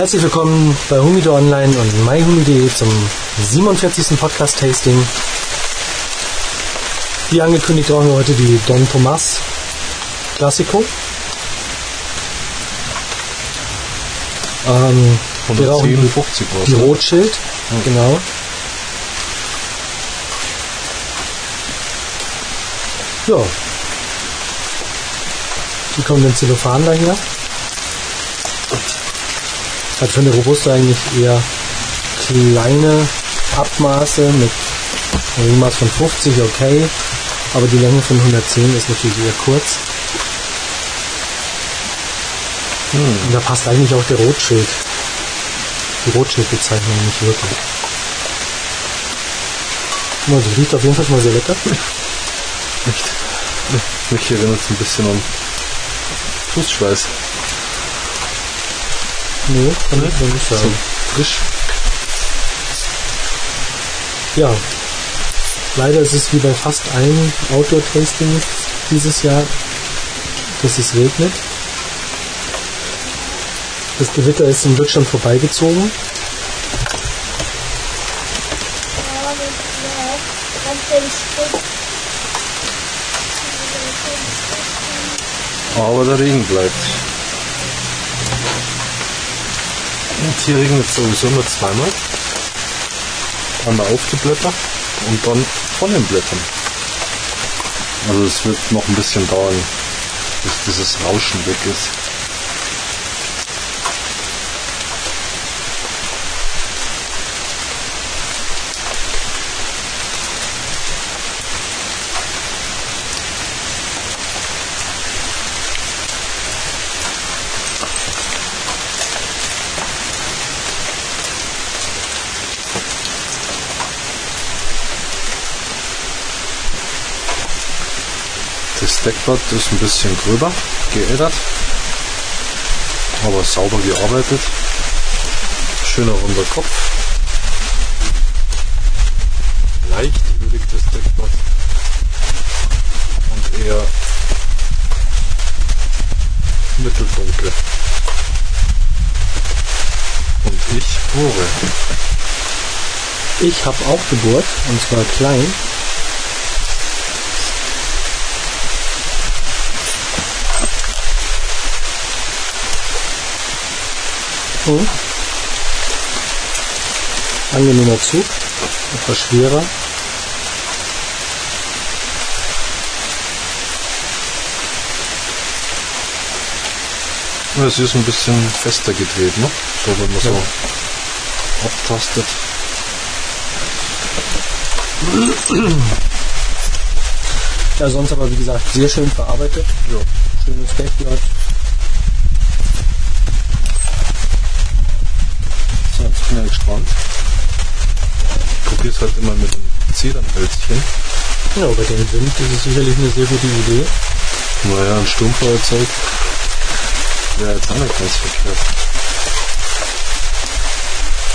Herzlich willkommen bei Humido Online und myhumi.de zum 47. Podcast-Tasting. Wie angekündigt rauchen wir heute die Don Tomas Classico. Ähm, wir rauchen 157 die, was. die Rotschild, genau. Ja. Die kommen in Zellophan daher. Hat für eine Robusta eigentlich eher kleine Abmaße mit einem Ringmaß von 50, okay. Aber die Länge von 110 ist natürlich eher kurz. Und da passt eigentlich auch der Rotschild. Die Rotschildbezeichnung nicht wirklich. Das riecht auf jeden Fall mal sehr lecker. Echt? Mich erinnert es ein bisschen an Fußschweiß. Nee, kann ich so nicht So sagen. frisch. Ja, leider ist es wie bei fast allen Outdoor-Tastings dieses Jahr, dass es regnet. Das Gewitter ist in Deutschland vorbeigezogen. Aber der Regen bleibt. Hier regnet es sowieso nur zweimal. Einmal auf die Blätter und dann von den Blättern. Also es wird noch ein bisschen dauern, bis dieses Rauschen weg ist. Deckblatt ist ein bisschen gröber, geädert, aber sauber gearbeitet. Schöner runder Kopf. Leicht ölig das Deckblatt. Und eher mitteldunkel. Und ich bohre. Ich habe auch gebohrt, und zwar klein. Hm. Angenehmer Zug, etwas schwerer. Ja, Es ist ein bisschen fester gedreht, ne? So, wenn man so abtastet. Ja, sonst aber wie gesagt sehr schön verarbeitet. Ja. Schönes Deckblatt. Ich gespannt. Ich probiere es halt immer mit dem Zedernhölzchen. Ja, bei dem Wind ist es sicherlich eine sehr gute Idee. Naja, ein Sturmfeuerzeug wäre jetzt ganz verkehrt.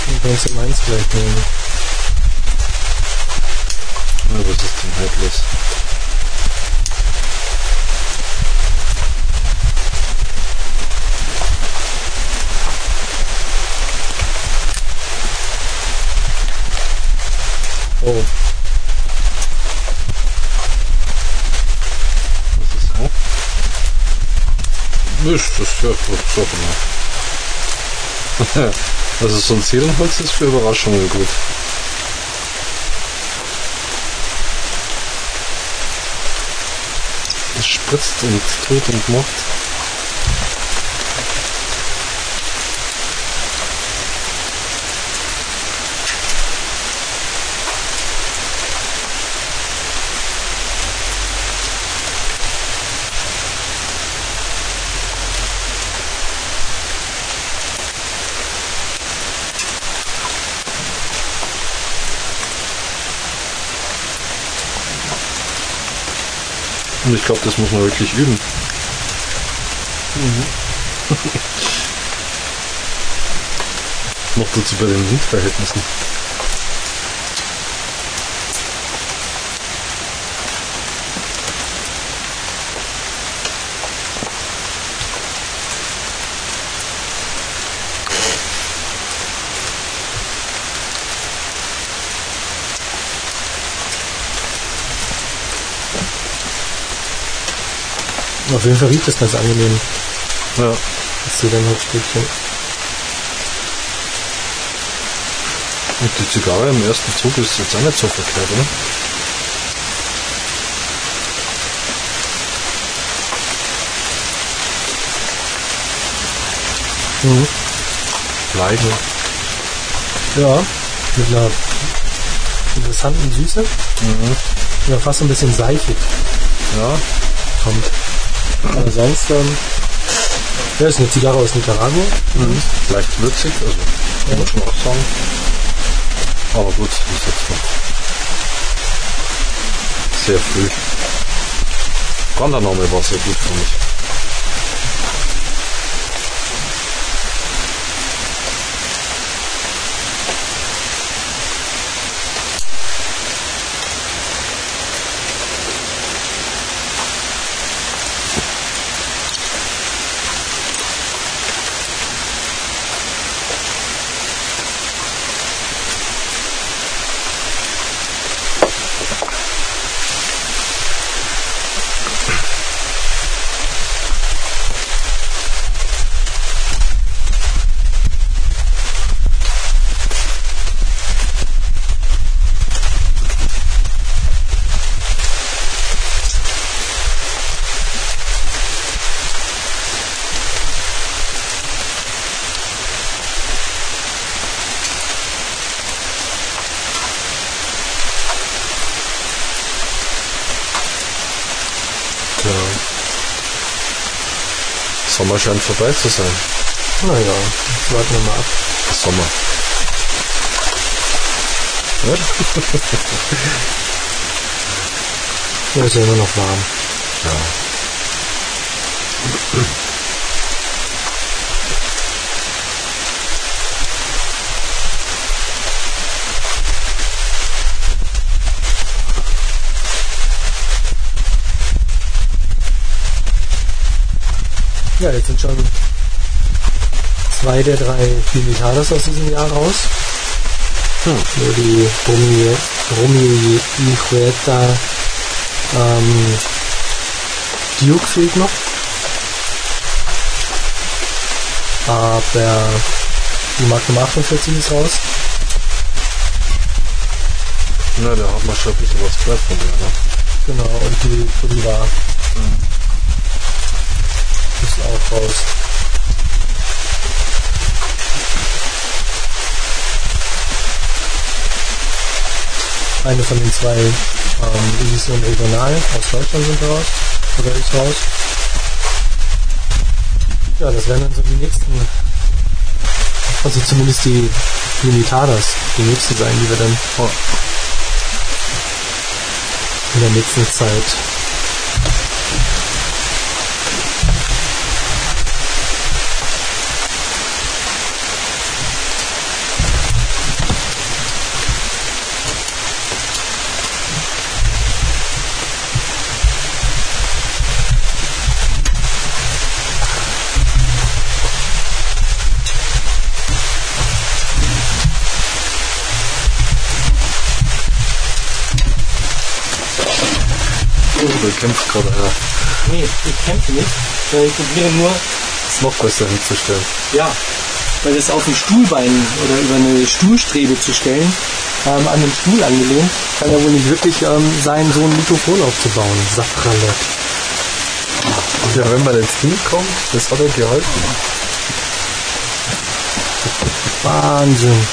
Dann kannst du meins gleich nehmen. Ja, was ist denn halt Oh, Was ist so? Ist das ja gut, sag mal. Also so ein ist für Überraschungen gut. Es spritzt und tut und macht. Glaube, das muss man wirklich üben. Noch dazu bei den Windverhältnissen. Auf jeden Fall riecht das ganz angenehm. Ja. Das Zedernholzstäbchen. Und die Zigarre im ersten Zug ist jetzt auch nicht so verkehrt, oder? Mhm. Leicht. Ja, mit einer interessanten Süße. Mhm. Ja, fast ein bisschen seichig Ja. kommt. Aber sonst, ähm, ja, ist eine Zigarre aus Nicaragua. Mhm. Leicht würzig, also kann man schon auch sagen. Aber gut, ist jetzt noch sehr früh. Brandername war sehr gut für mich. Ja. Sommer scheint vorbei zu sein. Naja, warten wir mal ab. Sommer. Ja, ist ja immer noch warm. Ja. Ja, jetzt sind schon zwei der drei Filitadas aus diesem Jahr raus. Hm. Nur die Romeo, y Julieta ähm, Duke fehlt noch. Aber die Magnum 48 ist raus. Na, da hat man schon ein bisschen was gehört von der, ne? Genau, und die Bolivar ist auch raus. Eine von den zwei ähm, Edition Regional aus Deutschland sind raus. Oder ist raus. Ja, das wären dann so die nächsten. Also zumindest die Limitadas, die nächsten sein, die wir dann Oh. in der nächsten Zeit kämpfe nicht. sondern Ich probiere nur, besser hinzustellen. ja, weil das auf ein Stuhlbein oder über eine Stuhlstrebe zu stellen, ähm, an den Stuhl angelehnt, kann ja wohl nicht wirklich ähm, sein, so ein Mikrofon aufzubauen. Sapralot. Ja, wenn man ins Knie kommt, das hat er gehalten. Wahnsinn.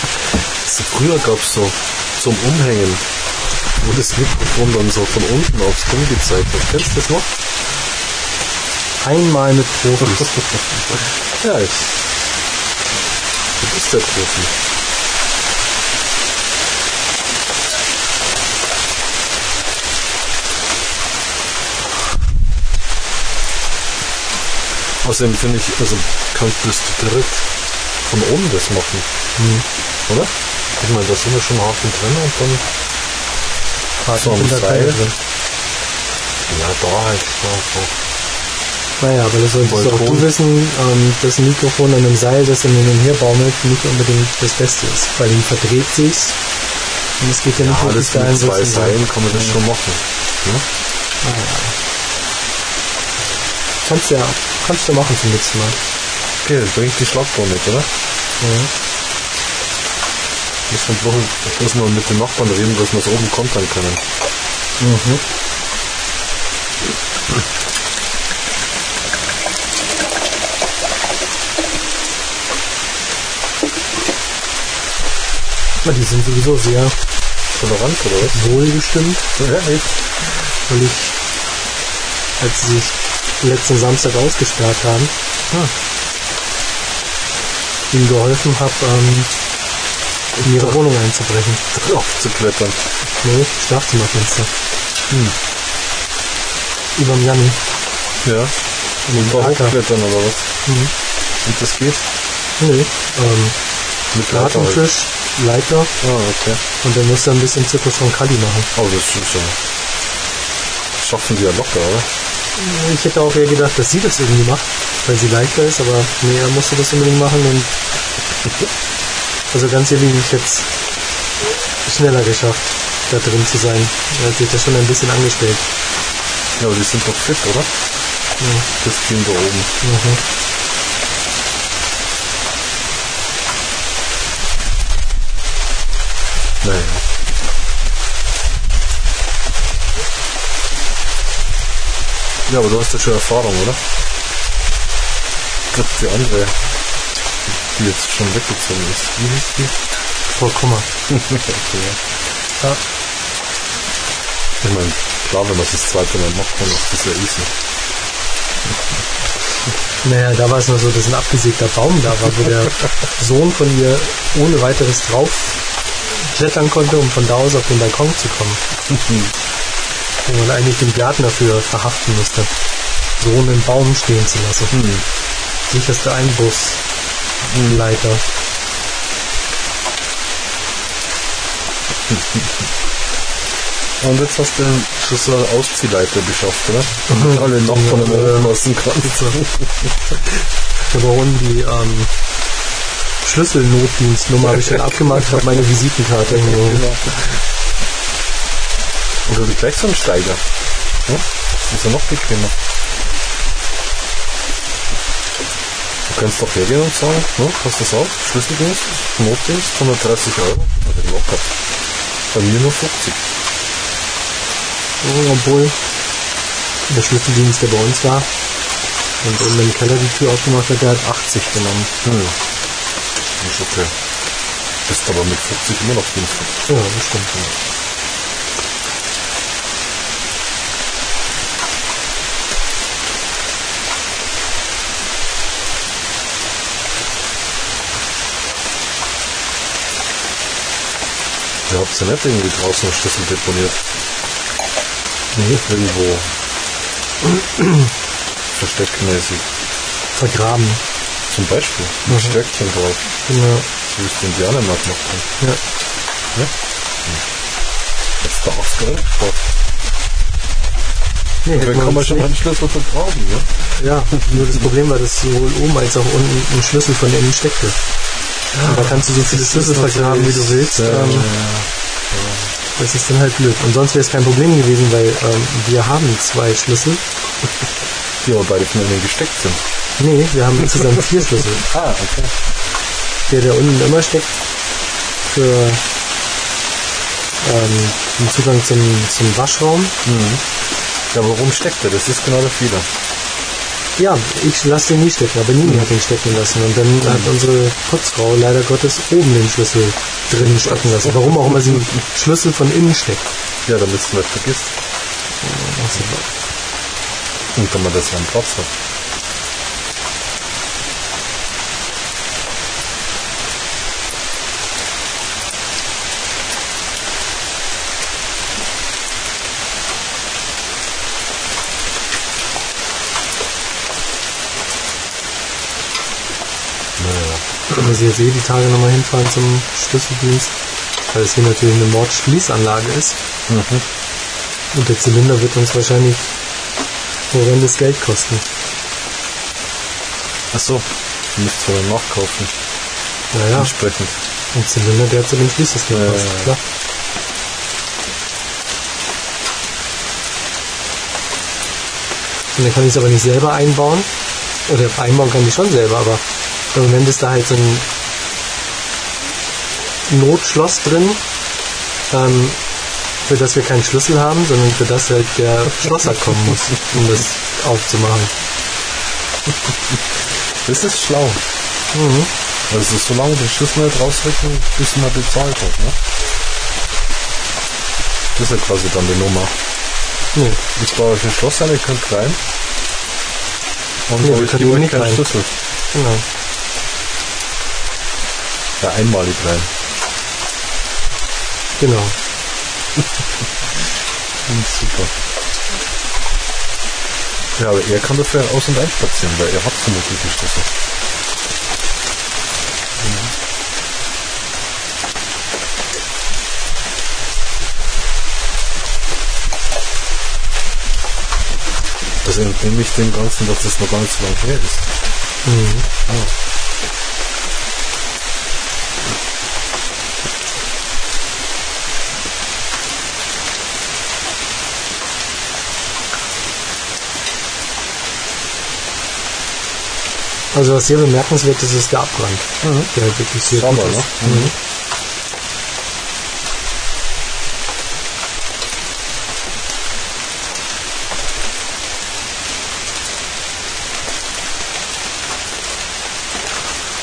So, früher gab es so zum Umhängen, wo das Mikrofon dann so von unten aufs Kinn gezeigt hat. Kennst du das noch? Einmal mit Profis. ja. Du bist der Profi. Außerdem finde ich, also könntest du direkt von oben das machen. Oder? Ich meine, da sind wir schon Hafen drin und dann Quasi So, am Seil. Ja, da halt. Da, so. Naja, aber das solltest auch Balkon. du wissen, ähm, ein Mikrofon an einem Seil, das in den her baumelt, nicht unbedingt das Beste ist. Weil ihm verdreht sich's. Und es geht ja nicht Ja, wirklich das dahin, zwei dass es- Seilen kann man das schon machen. Ne? Kannst du ja, kannst du machen zum nächsten Mal. Okay, das bringt die Schlagbohr mit, oder? Ja. Wir bloß, bloß mal mit den Nachbarn reden, dass wir es oben kontern können. Mhm. Na, die sind sowieso sehr Tolerant, oder was? wohlgestimmt, Ja, echt. weil ich, als sie sich letzten Samstag ausgesperrt haben, Ah. ihnen geholfen habe, ähm, in ihre Wohnung einzubrechen. Drauf zu klettern. Nee, Schlafzimmerfenster. Hm. Überm Janni. Ja. In den hochklettern oder was? Mhm. Und das geht? Nee, ähm, Mit. Gartenfisch, Leiter Ah, okay. und dann musst du ein bisschen Zirkus von Kali machen. Aber das ist ja. Das schaffen die ja locker, oder? Ich hätte auch eher gedacht, dass sie das irgendwie macht, weil sie leichter ist, aber nee, er musste das unbedingt machen und also ganz ehrlich, ich hätte es schneller geschafft, da drin zu sein. Er hat sich das schon ein bisschen angestellt. Ja, aber die sind doch fit, oder? Ja. Das Team da oben. Mhm. Naja. Ja, aber du hast ja schon Erfahrung, oder? Ich glaube, die andere, die jetzt schon weggezogen ist. Wie hieß die? Frau Kummer. okay, ja. Ja. Ich meine, klar, wenn man es das zweite Mal macht, dann ist das ja easy. Naja, da war es nur so, dass ein abgesägter Baum da war, wo der Sohn von ihr ohne weiteres drauf klettern konnte, um von da aus auf den Balkon zu kommen. Wo man eigentlich den Gärtner für verhaften musste, so einen Baum stehen zu lassen. Hm. Sicherste Einbruchsleiter. Und jetzt hast du schon so eine Ausziehleiter geschafft, oder? Mhm. Damit alle Nachbarn Ja, immer ja. lassen kannst. Auch unten die ähm, Schlüsselnotdienstnummer habe ich schon abgemacht, habe meine Visitenkarte hingeholt. Genau. Und du hast gleich so einen Steiger. Das ist ja noch bequemer. Du kannst doch hergehen und sagen, no, hast du das auch? Schlüsseldienst, Notdienst, 130 Euro. Also locker. Bei mir nur 50. Obwohl der Schlüsseldienst, der bei uns war und unten im Keller die Tür aufgemacht hat, der hat 80 genommen. Hm. Ist okay. Bist aber mit 50 immer noch günstig. Ja, das stimmt. Ja. Ihr habt ja nicht irgendwie draußen einen Schlüssel deponiert. Nee, Irgendwo. Versteckmäßig. vergraben. Zum Beispiel. Mit Mhm. Stöckchen drauf. Ja. So wie es die Indianer mal gemacht haben. ja. Ja? Das ist doch aufs. Nee, hätte Dann kann man schon mal einen Schlüssel vergraben, ja? Ja, nur das Problem war, dass sowohl oben als auch unten ein Schlüssel von innen steckte. Und da kannst du so viele Schlüssel vergraben, wie du willst. Ja, Ähm, das ist dann halt blöd. Und sonst wäre es kein Problem gewesen, weil ähm, wir haben zwei Schlüssel. Die aber beide von innen gesteckt sind. Nee, wir haben insgesamt vier Schlüssel. Ah, okay. Der, der unten immer steckt, für ähm, den Zugang zum, zum Waschraum. Mhm. Ja, warum steckt der? Das ist genau der Fehler. Ja, ich lasse den nie stecken, aber Nini hat ihn stecken lassen. Und dann hat unsere Putzfrau leider Gottes oben den Schlüssel drin stecken lassen. Warum auch immer sie den Schlüssel von innen steckt. Ja, damit es nicht vergisst. Und damit das seinen Platz hat. Jetzt eh die Tage nochmal hinfahren zum Schlüsseldienst, weil es hier natürlich eine Mordschließanlage ist. Mhm. Und der Zylinder wird uns wahrscheinlich horrendes Geld kosten. Achso, müsst zwar dann nachkaufen. Naja, Entsprechend. ein Zylinder, der hat zu dem Schließsystem Ja, ja. klar. Und dann kann ich es aber nicht selber einbauen. Oder einbauen kann ich schon selber, aber im Moment ist da halt so ein Notschloss drin, ähm, für das wir keinen Schlüssel haben, sondern für das halt der Schlosser kommen muss, um das aufzumachen. Das ist schlau. Mhm. Also solange den Schlüssel nicht rausrücken, bis man bezahlt hat, ne? Das ist ja quasi dann die Nummer. Nee, Ich baue euch ein Schloss an, ihr könnt rein. Und Nee, euch nicht keinen rein. Schlüssel. genau. Ja, einmalig rein. Genau. Super. Ja, aber er kann dafür aus- und einspazieren, weil er hat vermutlich die Schlüssel. Das entnehme ich dem Ganzen, dass das noch gar nicht so lange her ist. Mhm. Ah. Also was sehr bemerkenswert ist, ist der Abbrand. Mhm. Der halt wirklich sehr Sauber, gut ist. ne? Mhm.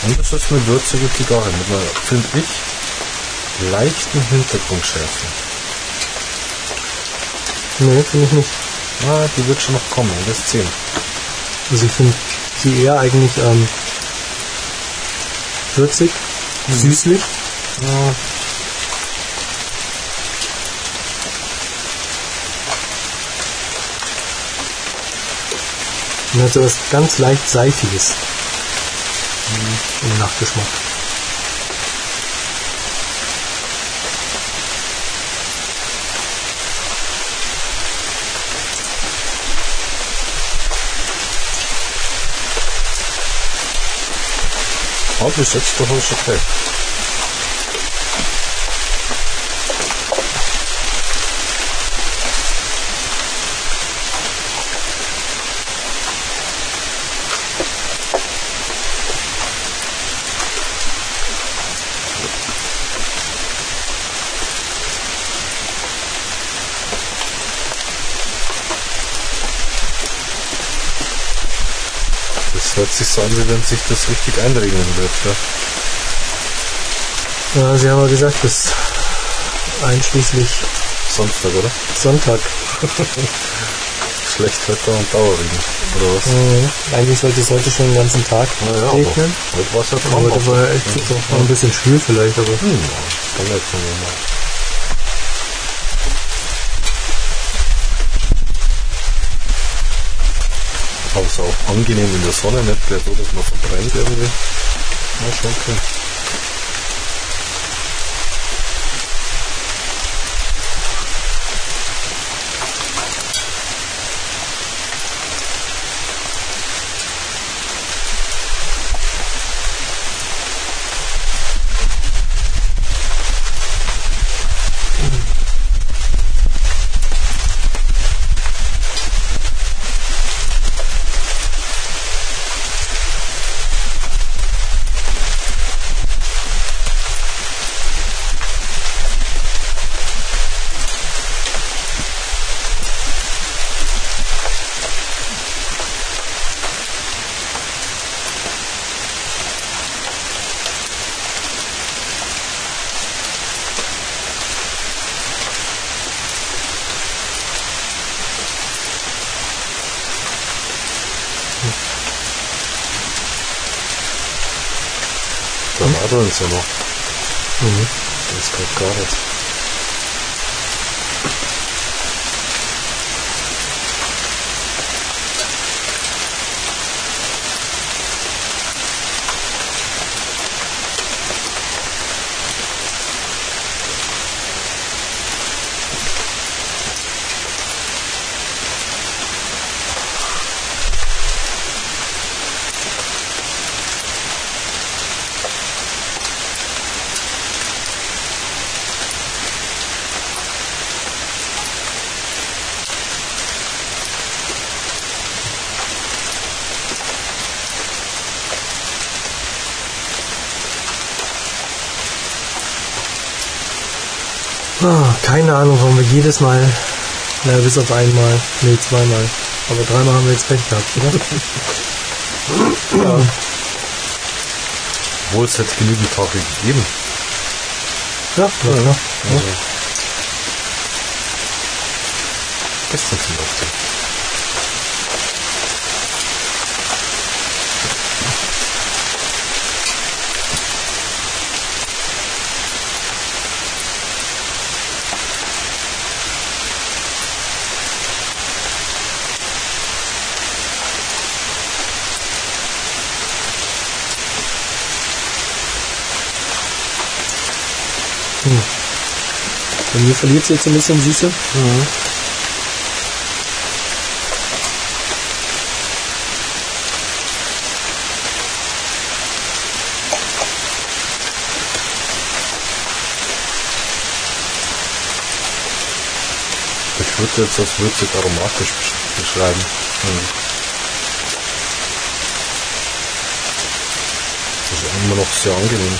Und das ist eine würzige Zigarre mit einer, finde ich, leichten Hintergrundschärfe. Nee, finde ich nicht. Ah, die wird schon noch kommen, das 10. Also ich finde sie eher eigentlich ähm, würzig, süßlich. Ja. Und hat so was ganz leicht Seifiges im Nachgeschmack. Oh, bis jetzt doch alles okay. Das hört sich so an, wie wenn sich das richtig einregeln wird. Ja? Ja, Sie haben ja gesagt, bis einschließlich Samstag, oder? Sonntag. Schlechtwetter und Dauerregen. Oder was? Mhm. Eigentlich sollte es heute schon den ganzen Tag Naja, regnen. heute war es ja Aber heute war ja echt super. War ein bisschen schwül vielleicht, aber Hm, kann von mir mal. Aber es ist auch angenehm in der Sonne, nicht gleich so, dass man verbrennt irgendwie. Ja, schon okay. Da war er uns ja noch. mhm. Keine Ahnung, warum wir jedes Mal, naja, bis auf einmal, nee, zweimal, aber dreimal haben wir jetzt Pech gehabt, oder? Ja. Obwohl es hätte genügend Tage gegeben. Ja, ja, ja. Also, gestern zum Beispiel. Bei mir verliert sie jetzt ein bisschen Süße. Ich würde jetzt als würzig aromatisch besch- beschreiben. Das ist immer noch sehr angenehm.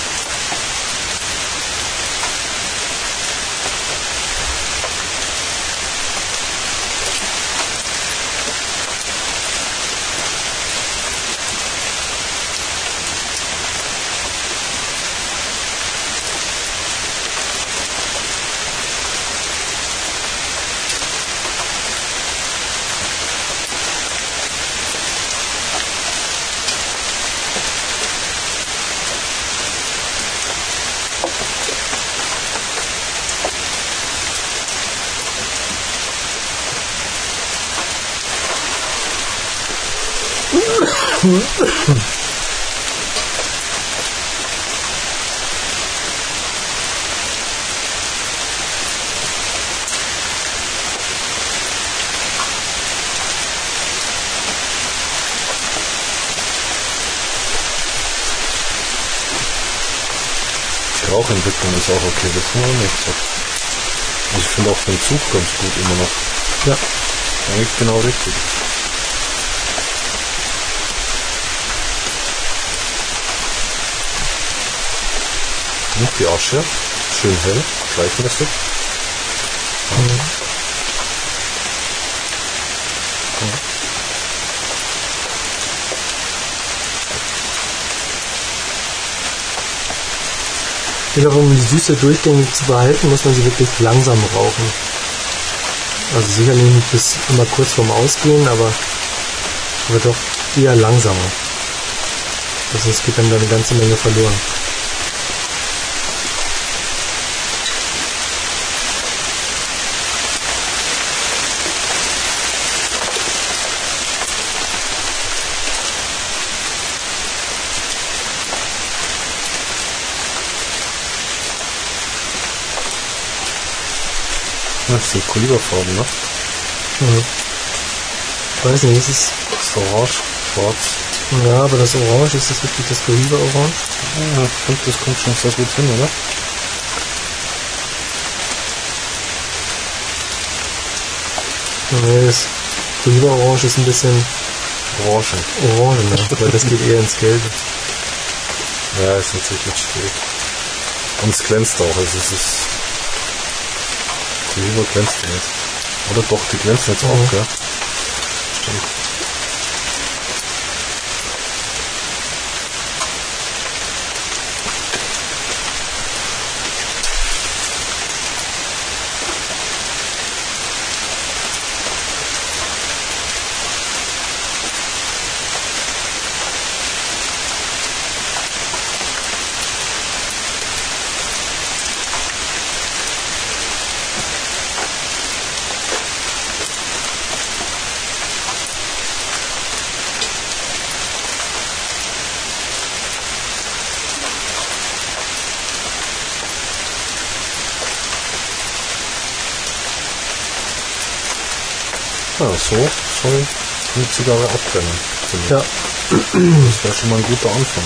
Die Rauchentwicklung ist auch okay, das muss man nicht sagen. Also ich finde auch den Zug ganz gut immer noch. Ja. Eigentlich genau richtig. Und die Asche, schön hell, gleichmäßig. Ich glaube, um die Süße durchgängig zu behalten, muss man sie wirklich langsam rauchen. Also sicherlich nicht bis immer kurz vorm Ausgehen, aber, aber doch eher langsamer. Also es geht dann da eine ganze Menge verloren. Das sind Koliberfarben, ne? Mhm. Ich weiß nicht, ist es. Das ist orange, schwarz. Ja, aber das Orange, ist das wirklich das Cohiba Orange? Ja, ich finde, das kommt schon sehr gut hin, oder? Nee, das Cohiba Orange ist ein bisschen Orange. orange, ne? weil das geht eher ins Gelbe. Ja, ist natürlich jetzt schwierig. Und es glänzt auch, also es ist. Koliber glänzt ja jetzt. Oder doch, die glänzen jetzt Mhm. auch, gell? So soll eine Zigarre abbrennen. Ja, Das wäre schon mal ein guter Anfang.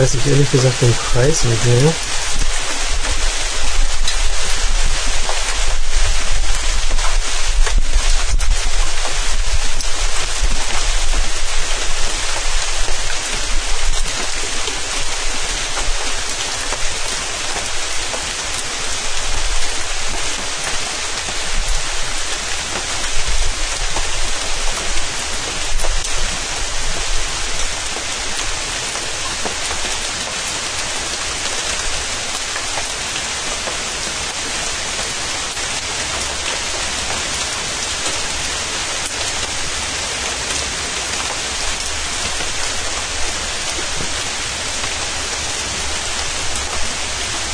Weiß ich ehrlich gesagt den Preis nicht mehr.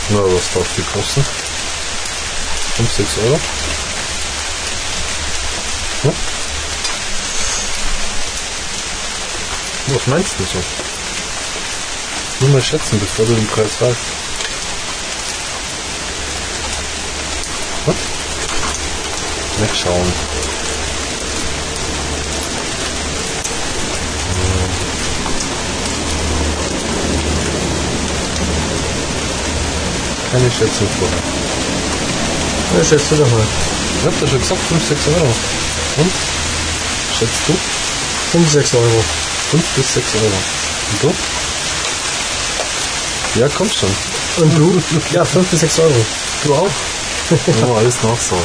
Na, was kosten? 5, 6 Euro? Hm? Was meinst du so? Nur mal schätzen, bevor du den Preis weißt. Hm? Wegschauen. Keine Schätzung vorher. Ja, schätzt du doch mal. Ich hab doch schon gesagt, 5, 6 Euro. Und? Schätzt du? 5, 6 Euro. 5 bis 6 Euro. Und du? Ja, komm schon. Und du? Ja, 5 bis 6 Euro. Du auch? Oh, alles nachsagen.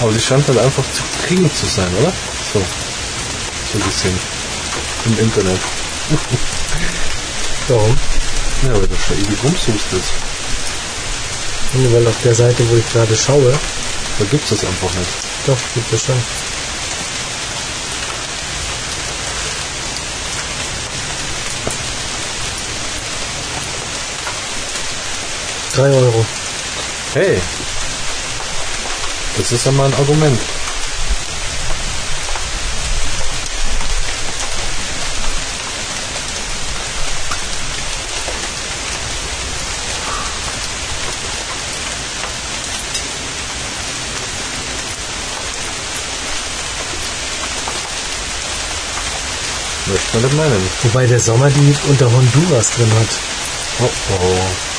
Aber die scheint halt einfach zu kriegen zu sein, oder? So. So gesehen. Im Internet. Warum? Ja, weil du schon ewig rumsuchst ist. Nur weil auf der Seite, wo ich gerade schaue, Da gibt's das einfach nicht. doch, gibt es schon. Drei Euro. Hey! Das ist ja mal ein Argument. Möchte man nicht meinen. Wobei der Sommer die unter Honduras drin hat. Oh oh.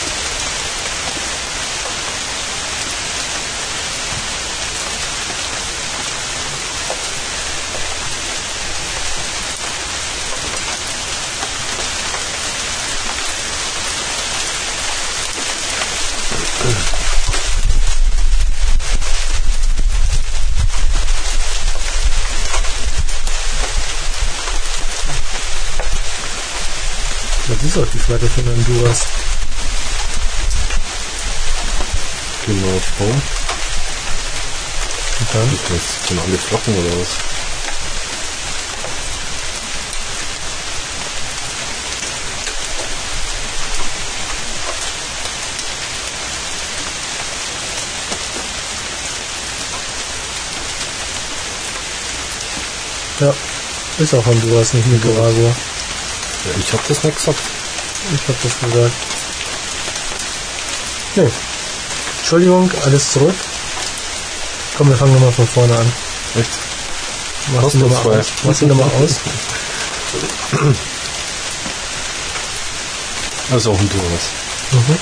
Das Flagge von Honduras. Genau, Frau. Und dann? Das sind alle Flocken oder was? Ja, ist auch Honduras, nicht Nicaragua. Ja, ich hab das nicht gesagt. Ich hab das gesagt. Nee. Entschuldigung, alles zurück. Komm, wir fangen nochmal von vorne an. Echt? Mach Nummer Kostenfrei. aus. Mach Nummer aus. Also Honduras. Mhm.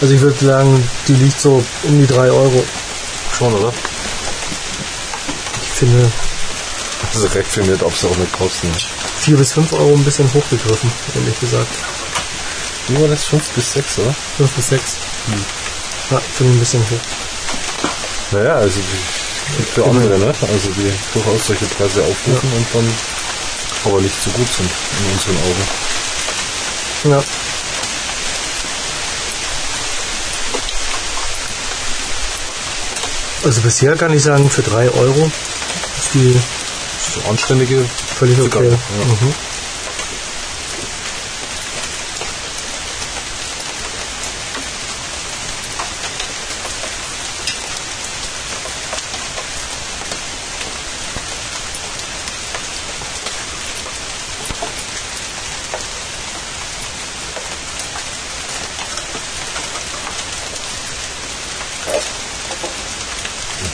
Also ich würde sagen, die liegt so um die 3 Euro. Schon, oder? Ich finde Also recht viel mehr darf es auch nicht kosten. 4 bis 5 Euro ein bisschen hochgegriffen, ehrlich gesagt. Wie war das? 5 bis 6, oder? 5 bis 6. Ja, finde ich ein bisschen hoch. Naja, also die für andere, ne? Also die durchaus solche Preise aufrufen und dann aber nicht so gut sind in unseren Augen. Ja. Also bisher kann ich sagen, für 3 Euro ist die So anständige völlig okay. Ja. Mhm.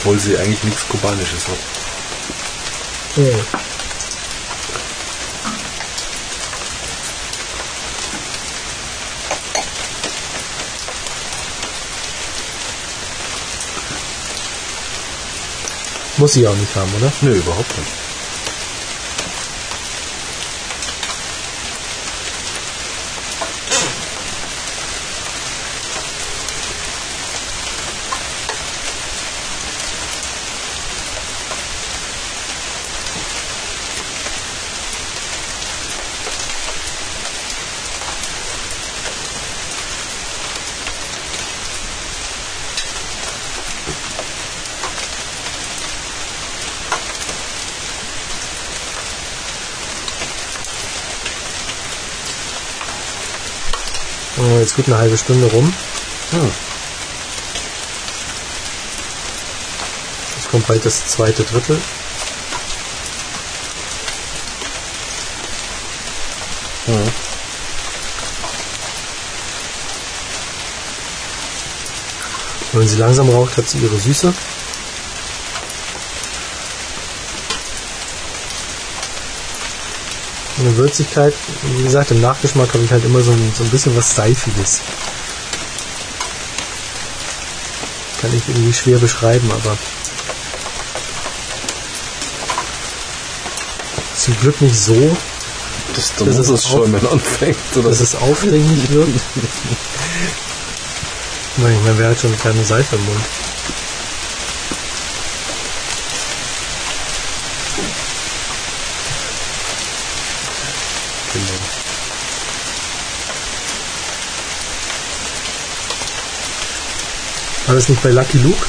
Obwohl sie eigentlich nichts Kubanisches hat. Ja. Muss sie auch nicht haben, oder? Nö, überhaupt nicht. Oh, Jetzt geht eine halbe Stunde rum. Hm. Kommt bald das zweite Drittel. Hm. Und wenn sie langsam raucht, hat sie ihre Süße. In Würzigkeit, wie gesagt, im Nachgeschmack habe ich halt immer so ein, so ein bisschen was Seifiges. Kann ich irgendwie schwer beschreiben, aber zum Glück nicht so, Das, da Das muss ist es schon, wenn anfängt. Oder dass es aufdringlich wird. Ich meine, ich meine, wer hat schon keine Seife im Mund? Genau. War das nicht bei Lucky Luke?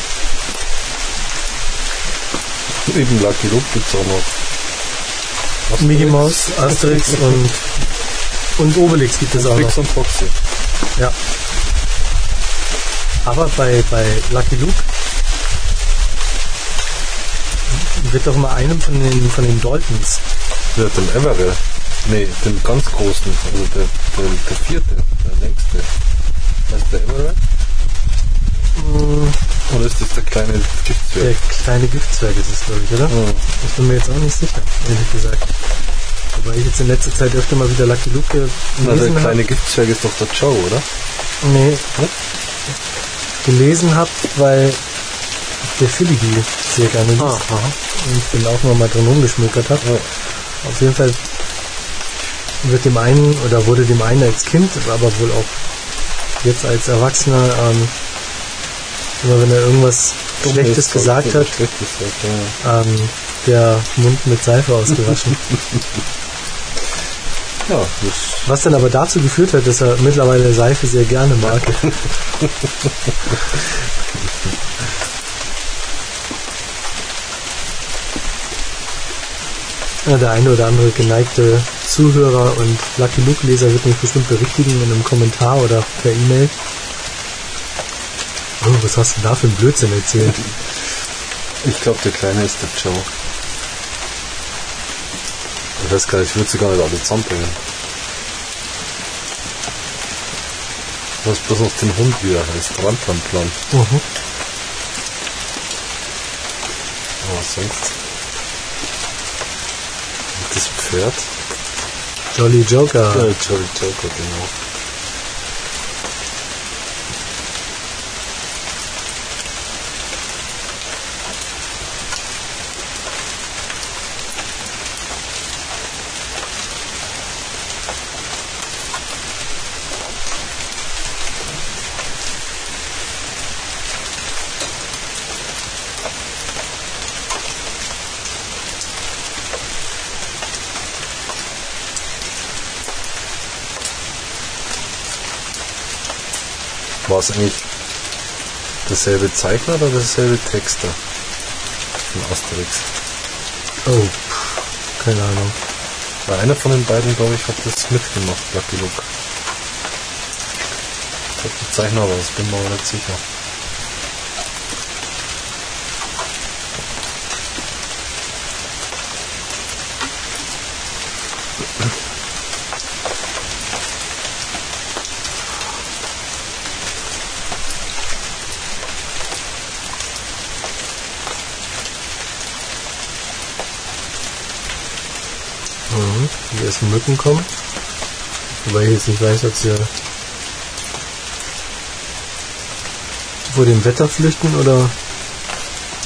Neben Lucky Luke gibt es auch noch. Asterix, Mickey Mouse, Asterix und, und Obelix gibt es auch noch. und Foxy. Ja. Aber bei, bei Lucky Luke wird doch mal einem von den, von den Daltons. Ja, dem Everell. Nee, dem ganz großen. Also der, der, der vierte, der längste. Heißt der Everell? Oder ist das der kleine Der Giftzwerg? kleine Giftzwerg ist es, glaube ich, oder? Hm. Ich bin mir jetzt auch nicht sicher, ehrlich gesagt. Wobei ich jetzt in letzter Zeit öfter mal wieder Lucky Luke der gelesen habe. kleine Giftzwerg ist doch der Joe, oder? Nee. Gelesen habe, weil der Philly die sehr gerne liest. aha. Und ich bin auch noch mal drin rumgeschmökert habe. Ja. Auf jeden Fall wird dem einen oder wurde dem einen als Kind, aber wohl auch jetzt als Erwachsener, ähm, immer wenn er irgendwas Schlechtes gesagt hat, Schlechtes Zeug, ja. ähm, der Mund mit Seife ausgewaschen. Ja, Was dann aber dazu geführt hat, dass er mittlerweile Seife sehr gerne mag. Ja, der eine oder andere geneigte Zuhörer und Lucky Luke Leser wird mich bestimmt berichtigen in einem Kommentar oder per E-Mail. Oh, was hast du da für einen Blödsinn erzählt? Ich glaube, der Kleine ist der Joe. Ich weiß gar nicht, ich würde sie gar nicht alle zusammenbringen. Was bloß noch den Hund wieder heißt. Ramplamplan. Mhm. Aber sonst. Und das Pferd? Jolly Joker. Äh, Jolly Joker, genau. War es eigentlich derselbe Zeichner oder derselbe Texter von Asterix? Oh, pff, keine Ahnung. Weil einer von den beiden, glaube ich, hat das mitgemacht, Lucky Luke. Ich glaube, der Zeichner war es, bin mir aber nicht sicher. Ersten Mücken kommen. Wobei ich jetzt nicht weiß, ob sie vor dem Wetter flüchten oder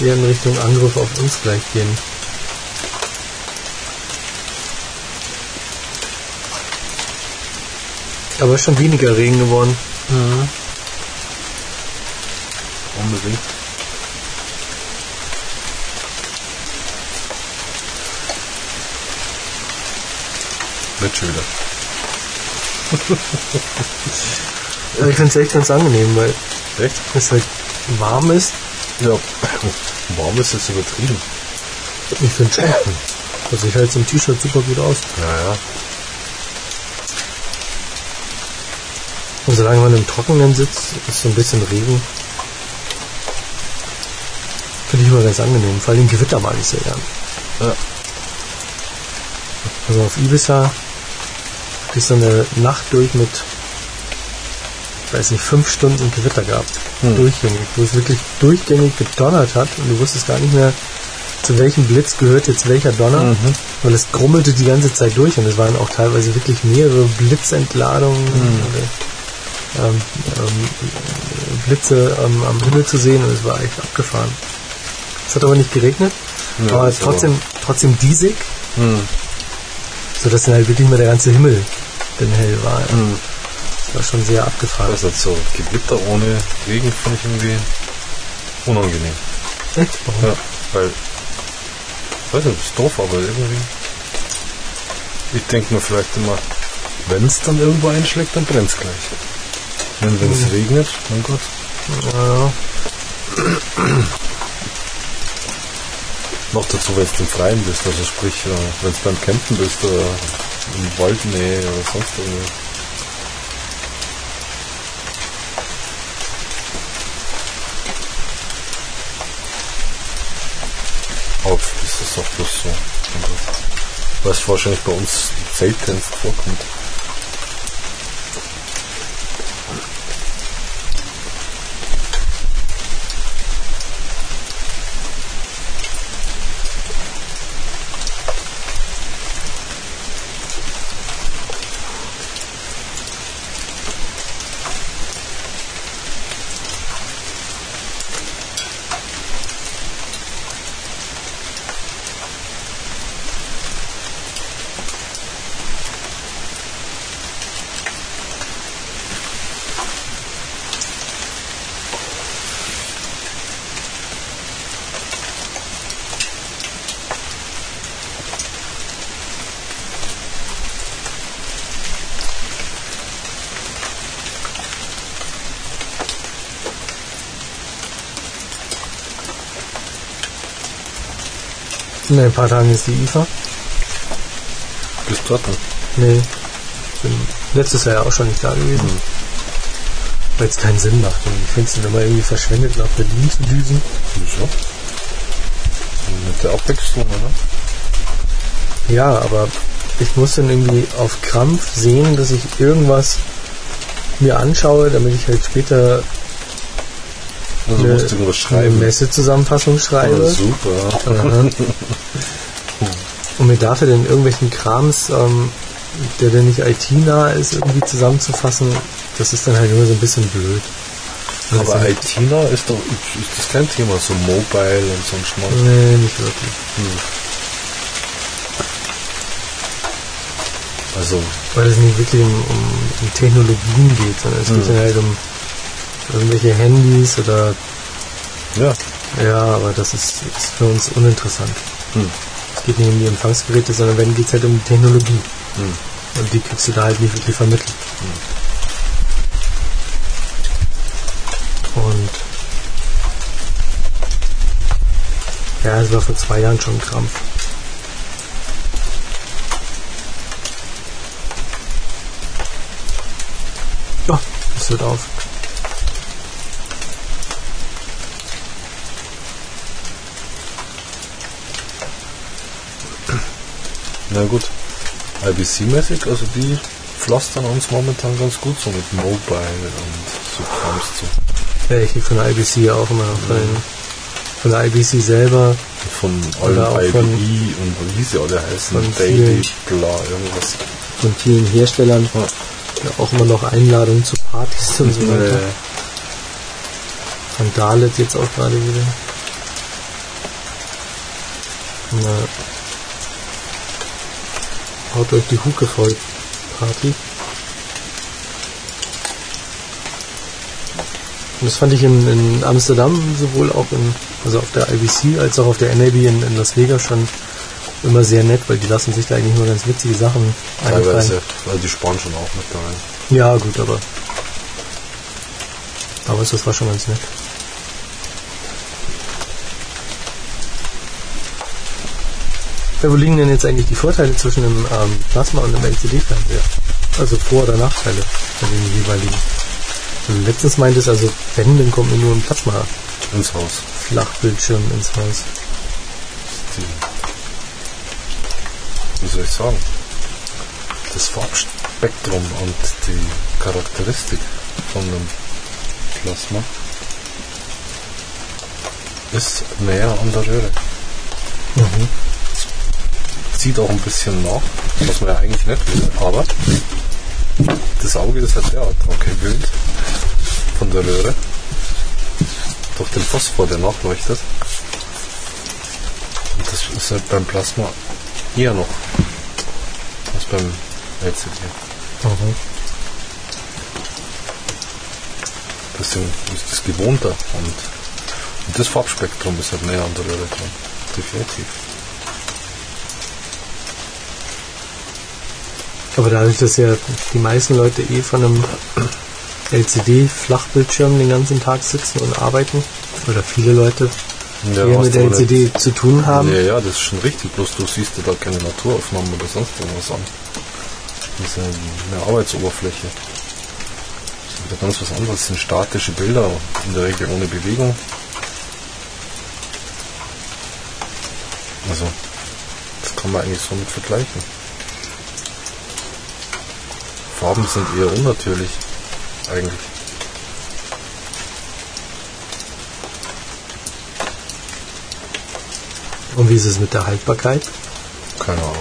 eher in Richtung Angriff auf uns gleich gehen. Aber ist schon weniger Regen geworden. Mhm. Unbedingt. Wieder. Ja, ich finde es echt ganz angenehm, weil Echt? es halt warm ist. Ja. Warm ist es übertrieben. Ich finde schon. Also ich halte es im T-Shirt super gut aus. Ja, ja. Und solange man im Trockenen sitzt, ist so ein bisschen Regen. Finde ich immer ganz angenehm. Vor allem Gewitter mag ich sehr gern. Ja. Also auf Ibiza hatte ich so eine Nacht durch mit, ich weiß nicht, fünf Stunden Gewitter gehabt. Hm. Durchgängig. Wo es wirklich durchgängig gedonnert hat und du wusstest gar nicht mehr, zu welchem Blitz gehört jetzt welcher Donner. Mhm. Weil es grummelte die ganze Zeit durch und es waren auch teilweise wirklich mehrere Blitzentladungen. Oder, ähm, ähm, Blitze ähm, am Himmel zu sehen und es war echt abgefahren. Es hat aber nicht geregnet, Ja, aber trotzdem, trotzdem diesig, Hm. sodass dann halt wirklich mal der ganze Himmel dann hell war. Ja. Hm. Das war schon sehr abgefahren. Das ist so Gewitter ohne Regen finde ich irgendwie unangenehm. Echt? Warum? Ja, weil, weiß nicht, ist doof, aber irgendwie. Ich denke mir vielleicht immer, wenn es dann irgendwo einschlägt, dann brennt es gleich. Wenn wenn es regnet, mein Gott. Ja, Noch dazu, wenn du im Freien bist, also sprich, wenn du beim Campen bist oder im Waldnähe oder sonst irgendwo. Aber ist das doch bloß so. Was wahrscheinlich bei uns seltenst vorkommt. In ein paar Tagen ist die IFA. Bist du dort? Nee. Ich bin letztes Jahr auch schon nicht da gewesen. Mhm. Weil es keinen Sinn macht. Und ich finde es immer irgendwie verschwendet, nach Berlin zu düsen. Wieso? Mit der Abwechslung, oder? Ja, aber ich muss dann irgendwie auf Krampf sehen, dass ich irgendwas mir anschaue, damit ich halt später Also eine, musst du irgendwas eine schreiben. Messezusammenfassung schreibe. Oh, super. Aha. Und mir dafür dann irgendwelchen Krams, ähm, der dann nicht IT-nah ist, irgendwie zusammenzufassen, das ist dann halt immer so ein bisschen blöd. Also, Aber ITina ist doch ist das kein Thema, so Mobile und so ein Schmarrn. Nee, nicht wirklich. Also, Weil es nicht wirklich um, um, um Technologien geht, sondern es geht Hm. dann halt um irgendwelche Handys oder ja. ja, aber das ist, ist für uns uninteressant. Hm. Es geht nicht um die Empfangsgeräte, sondern wenn geht es halt um die Technologie. Hm. Und die kriegst du da halt nicht wirklich vermittelt. Und ja, es war vor zwei Jahren schon ein Krampf. Ja, es hört auf. Na gut. IBC-mäßig, also die pflastern uns momentan ganz gut so mit Mobile und so Krams zu. Ja, ich krieg von der IBC ja auch immer noch von, den, von der IBC selber von allen von- IBE und wie sie alle heißen. von Daily, bla, irgendwas. Von vielen Herstellern Ja. ja, auch immer noch Einladungen zu Partys und so weiter. Von Dalet jetzt auch gerade wieder. Na, haut euch die Hucke voll. Party. Und das fand ich in, in Amsterdam sowohl auch in, also auf der IBC als auch auf der NAB in, in Las Vegas schon immer sehr nett, weil die lassen sich da eigentlich nur ganz witzige Sachen einfallen. teilweise, weil die sparen schon auch mit da rein. Ja, gut, aber. Aber das war schon ganz nett. Ja, wo liegen denn jetzt eigentlich die Vorteile zwischen dem ähm, Plasma und dem LCD-Fernseher? Also Vor- oder Nachteile bei den jeweiligen. Und letztens meinte es also, wenn, dann kommt mir nur ein Ins Haus. Plasma-Flachbildschirm ins Haus. Die, wie soll ich sagen? Das Farbspektrum und die Charakteristik von einem Plasma ist näher an der Röhre. Mhm. Zieht auch ein bisschen nach, was man ja eigentlich nicht will, aber das Auge ist halt derart gewöhnt von der Röhre durch den Phosphor, der nachleuchtet. Und das ist halt beim Plasma eher noch als beim LCD. Mhm. Deswegen ist das gewohnter und, und das Farbspektrum ist halt näher an der Röhre dran. Definitiv. Aber dadurch, dass ja die meisten Leute eh von einem LCD-Flachbildschirm den ganzen Tag sitzen und arbeiten, oder viele Leute Ja, eher hast mit du aber LCD zu tun haben, Ja, ja, das ist schon richtig. Bloß du siehst ja da keine Naturaufnahmen oder sonst irgendwas an. Das ist ja eine Arbeitsoberfläche. Das ist wieder ganz was anderes. Das sind statische Bilder, in der Regel ohne Bewegung. Also, das kann man eigentlich so mit vergleichen. Farben sind eher unnatürlich, eigentlich. und wie ist es mit der Haltbarkeit? Keine Ahnung.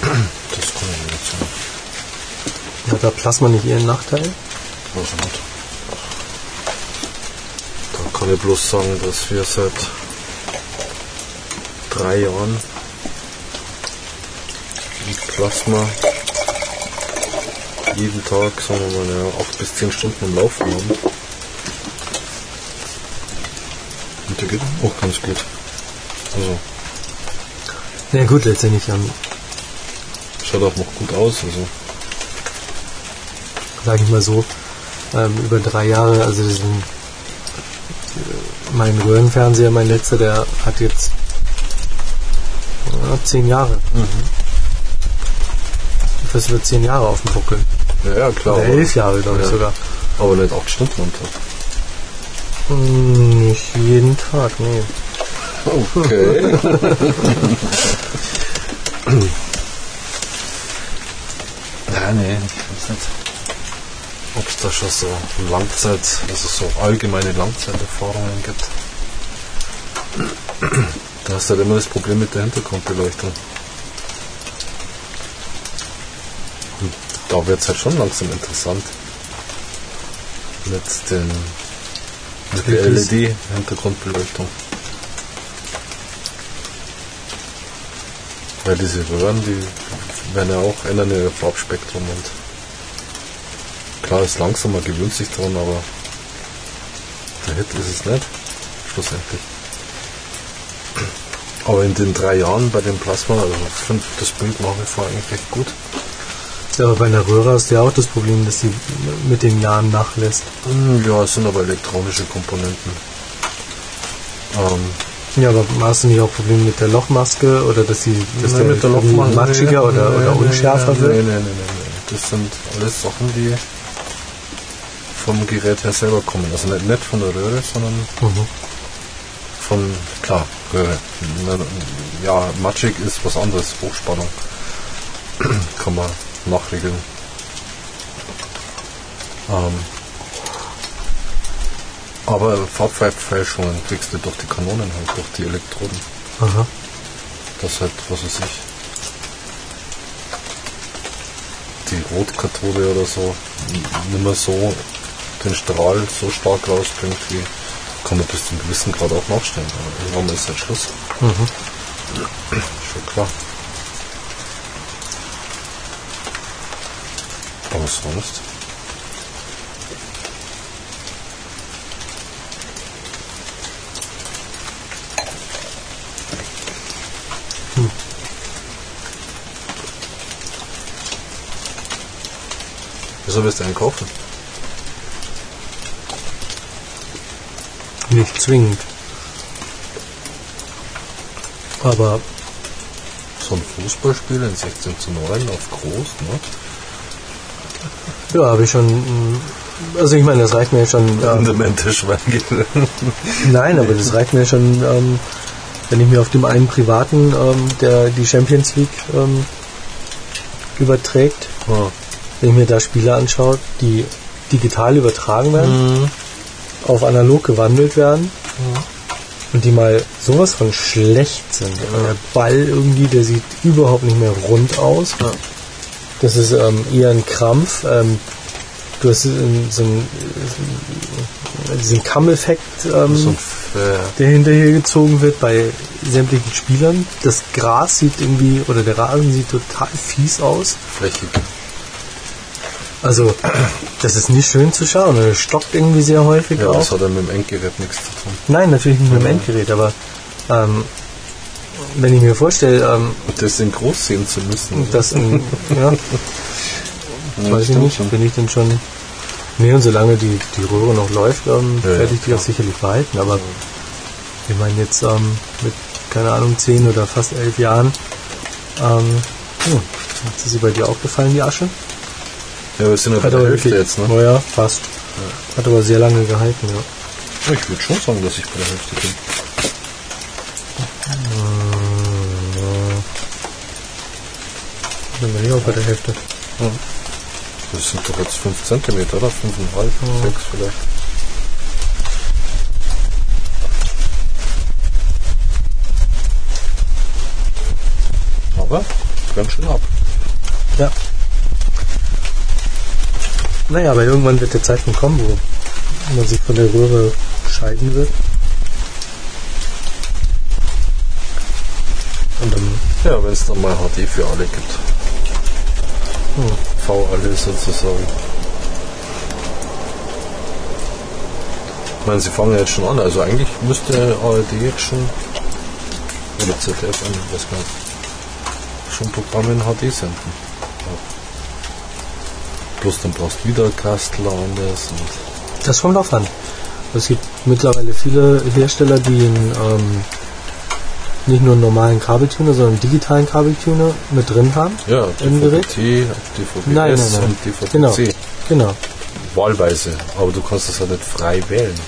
Das kann ich nicht sagen. Hat da Plasma nicht ihren Nachteil? Weiß nicht. Da kann ich bloß sagen, dass wir seit drei Jahren mit Plasma jeden Tag, sagen wir mal, ja, acht bis zehn Stunden am Laufen haben. Und der geht auch ganz gut. Also, Na gut, letztendlich ähm, schaut auch noch gut aus. Also, sage ich mal so, ähm, über drei Jahre, also diesen, äh, mein Röhrenfernseher, mein letzter, der hat jetzt ja, zehn Jahre. Das wird zehn Jahre auf dem Buckel. Ja, ja klar. Oder aber- elf Jahre, glaube ich Ja. sogar. Aber nicht acht Stunden am Tag. Hm, Nicht jeden Tag, nee. Okay. ja, nee, ich weiß nicht. Ob es da schon so Langzeit, also so allgemeine Langzeiterfahrungen gibt. Da hast du halt immer das Problem mit der Hintergrundbeleuchtung. Und da wird es halt schon langsam interessant. Mit den mit der. LED-Hintergrundbeleuchtung. Weil diese Röhren, die werden ja auch ändern ihr Farbspektrum und klar ist langsamer, gewöhnt sich dran, aber der Hit ist es nicht, schlussendlich. Aber in den drei Jahren bei dem Plasma, also finde das Bild nach wie vor eigentlich recht gut. Ja, aber bei einer Röhre hast du ja auch das Problem, dass sie mit den Jahren nachlässt. Hm, Ja, es sind aber elektronische Komponenten. Ähm, Ja, aber hast du nicht auch Probleme mit der Lochmaske oder dass sie dass Nein, der, mit der Lochmaske, matschiger nee, oder, nee, oder nee, unschärfer nee, wird? Nee, nee, nee, nee, nee. Das sind alles Sachen, die vom Gerät her selber kommen. Also nicht, nicht von der Röhre, sondern Mhm. von, klar, Röhre. Ja, matschig ist was anderes, Hochspannung. Kann man nachregeln. Ähm, Aber Farbfälschungen kriegst du durch die Kanonen halt, durch die Elektroden. Aha. Das halt, was weiß ich. Die Rotkathode oder so nicht mehr so den Strahl so stark rausbringt, wie kann man bis zum gewissen Grad auch nachstellen. Aber irgendwann ist halt Schluss. Mhm. Schon klar. Aber sonst. Wieso willst du einen kaufen? Nicht zwingend. Aber So ein Fußballspiel in 16 zu 9 auf groß, ne? Ja, habe ich schon. mm, Also ich meine, das reicht mir schon. Ähm, nein, aber das reicht mir schon, ähm, wenn ich mir auf dem einen privaten, ähm, der die Champions League ähm, überträgt, ja. wenn ich mir da Spiele anschaue, die digital übertragen werden, auf analog gewandelt werden und die mal sowas von schlecht sind. Der Ball irgendwie, der sieht überhaupt nicht mehr rund aus. Ja. Das ist ähm, eher ein Krampf. Ähm, du hast ähm, so einen, äh, diesen Kamm-Effekt, ähm, So äh, der hinterher gezogen wird bei sämtlichen Spielern. Das Gras sieht irgendwie, oder der Rasen sieht total fies aus. flächig. Also, das ist nicht schön zu schauen. Es stockt irgendwie sehr häufig Ja, auch. das hat ja mit dem Endgerät nichts zu tun. Nein, natürlich nicht mit dem Endgerät, aber ähm, wenn ich mir vorstelle, ähm, das in groß sehen zu müssen. dass ein, ja, Ja, weiß ich nicht, schon. bin ich denn schon. Nee, und solange die, die Röhre noch läuft, ähm, Ja, werde ich die auch sicherlich behalten. Aber ich meine jetzt ähm, mit, keine Ahnung, zehn oder fast elf Jahren, ähm, hm, hat sie bei dir auch gefallen, die Asche? Ja, wir sind ja bei der Hälfte jetzt, ne? Oh ja, fast. Hat aber sehr lange gehalten, ja. Ich würde schon sagen, dass ich bei der Hälfte bin. Dann bin ich auch bei der Hälfte. Das sind doch jetzt 5 cm, oder? 5,5, 6 vielleicht. Aber ganz schön ab. Ja. Naja, aber irgendwann wird der Zeitpunkt kommen, wo man sich von der Röhre scheiden wird. Und dann, Ja, wenn es dann mal HD für alle gibt. V alle sozusagen. Ich meine, sie fangen jetzt schon an. Also eigentlich müsste ARD jetzt schon, oder ZDF, ich weiß gar nicht, schon Programme in HD senden. Ja. Bloß dann brauchst du wieder Kastler anders. Und das kommt drauf an. Es gibt mittlerweile viele Hersteller, die einen, ähm, nicht nur einen normalen Kabeltuner, sondern einen digitalen Kabeltuner mit drin haben. ja, Im Gerät? DVB-T, DVB-S Nein, nein, nein. und DVB-C. Genau. Genau. Wahlweise, aber du kannst das ja nicht frei wählen.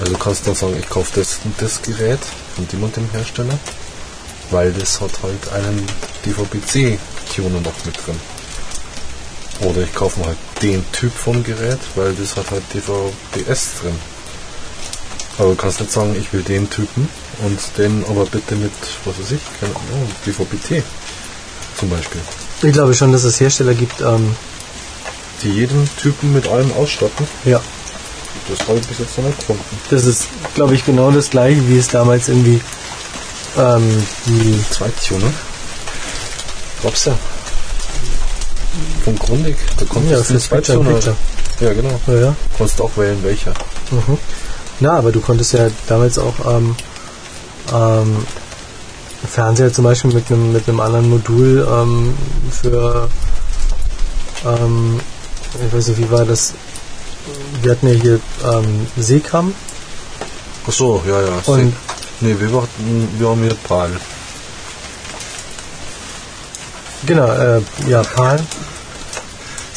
Also du kannst dann sagen, ich kaufe das und das Gerät von dem und dem Hersteller, weil das hat halt einen DVB-C-Tuner noch mit drin. Oder ich kaufe mir halt den Typ vom Gerät, weil das hat halt DVB-S drin. Aber du kannst nicht sagen, ich will den Typen und den aber bitte mit, was weiß ich, keine Ahnung, DVB-T zum Beispiel. Ich glaube schon, dass es Hersteller gibt, ähm, Die jeden Typen mit allem ausstatten. ja, Das habe ich bis jetzt noch nicht gefunden. das ist, glaube ich, genau das gleiche, wie es damals irgendwie ähm, die Zweittuner. Gab's ja. Vom Grundig. Da konntest Ja, du für Zweittuner-. Ja, genau. Ja, ja. Konntest auch wählen, welcher. Mhm. Na, aber du konntest ja damals auch ähm, ähm, Fernseher zum Beispiel mit einem mit einem anderen Modul ähm, für ähm, ich weiß nicht, wie war das? Wir hatten ja hier ähm, Seekam Ach so, ja, ja. Und-. Nee, wir, warten, wir haben hier PAL. genau, äh, ja, PAL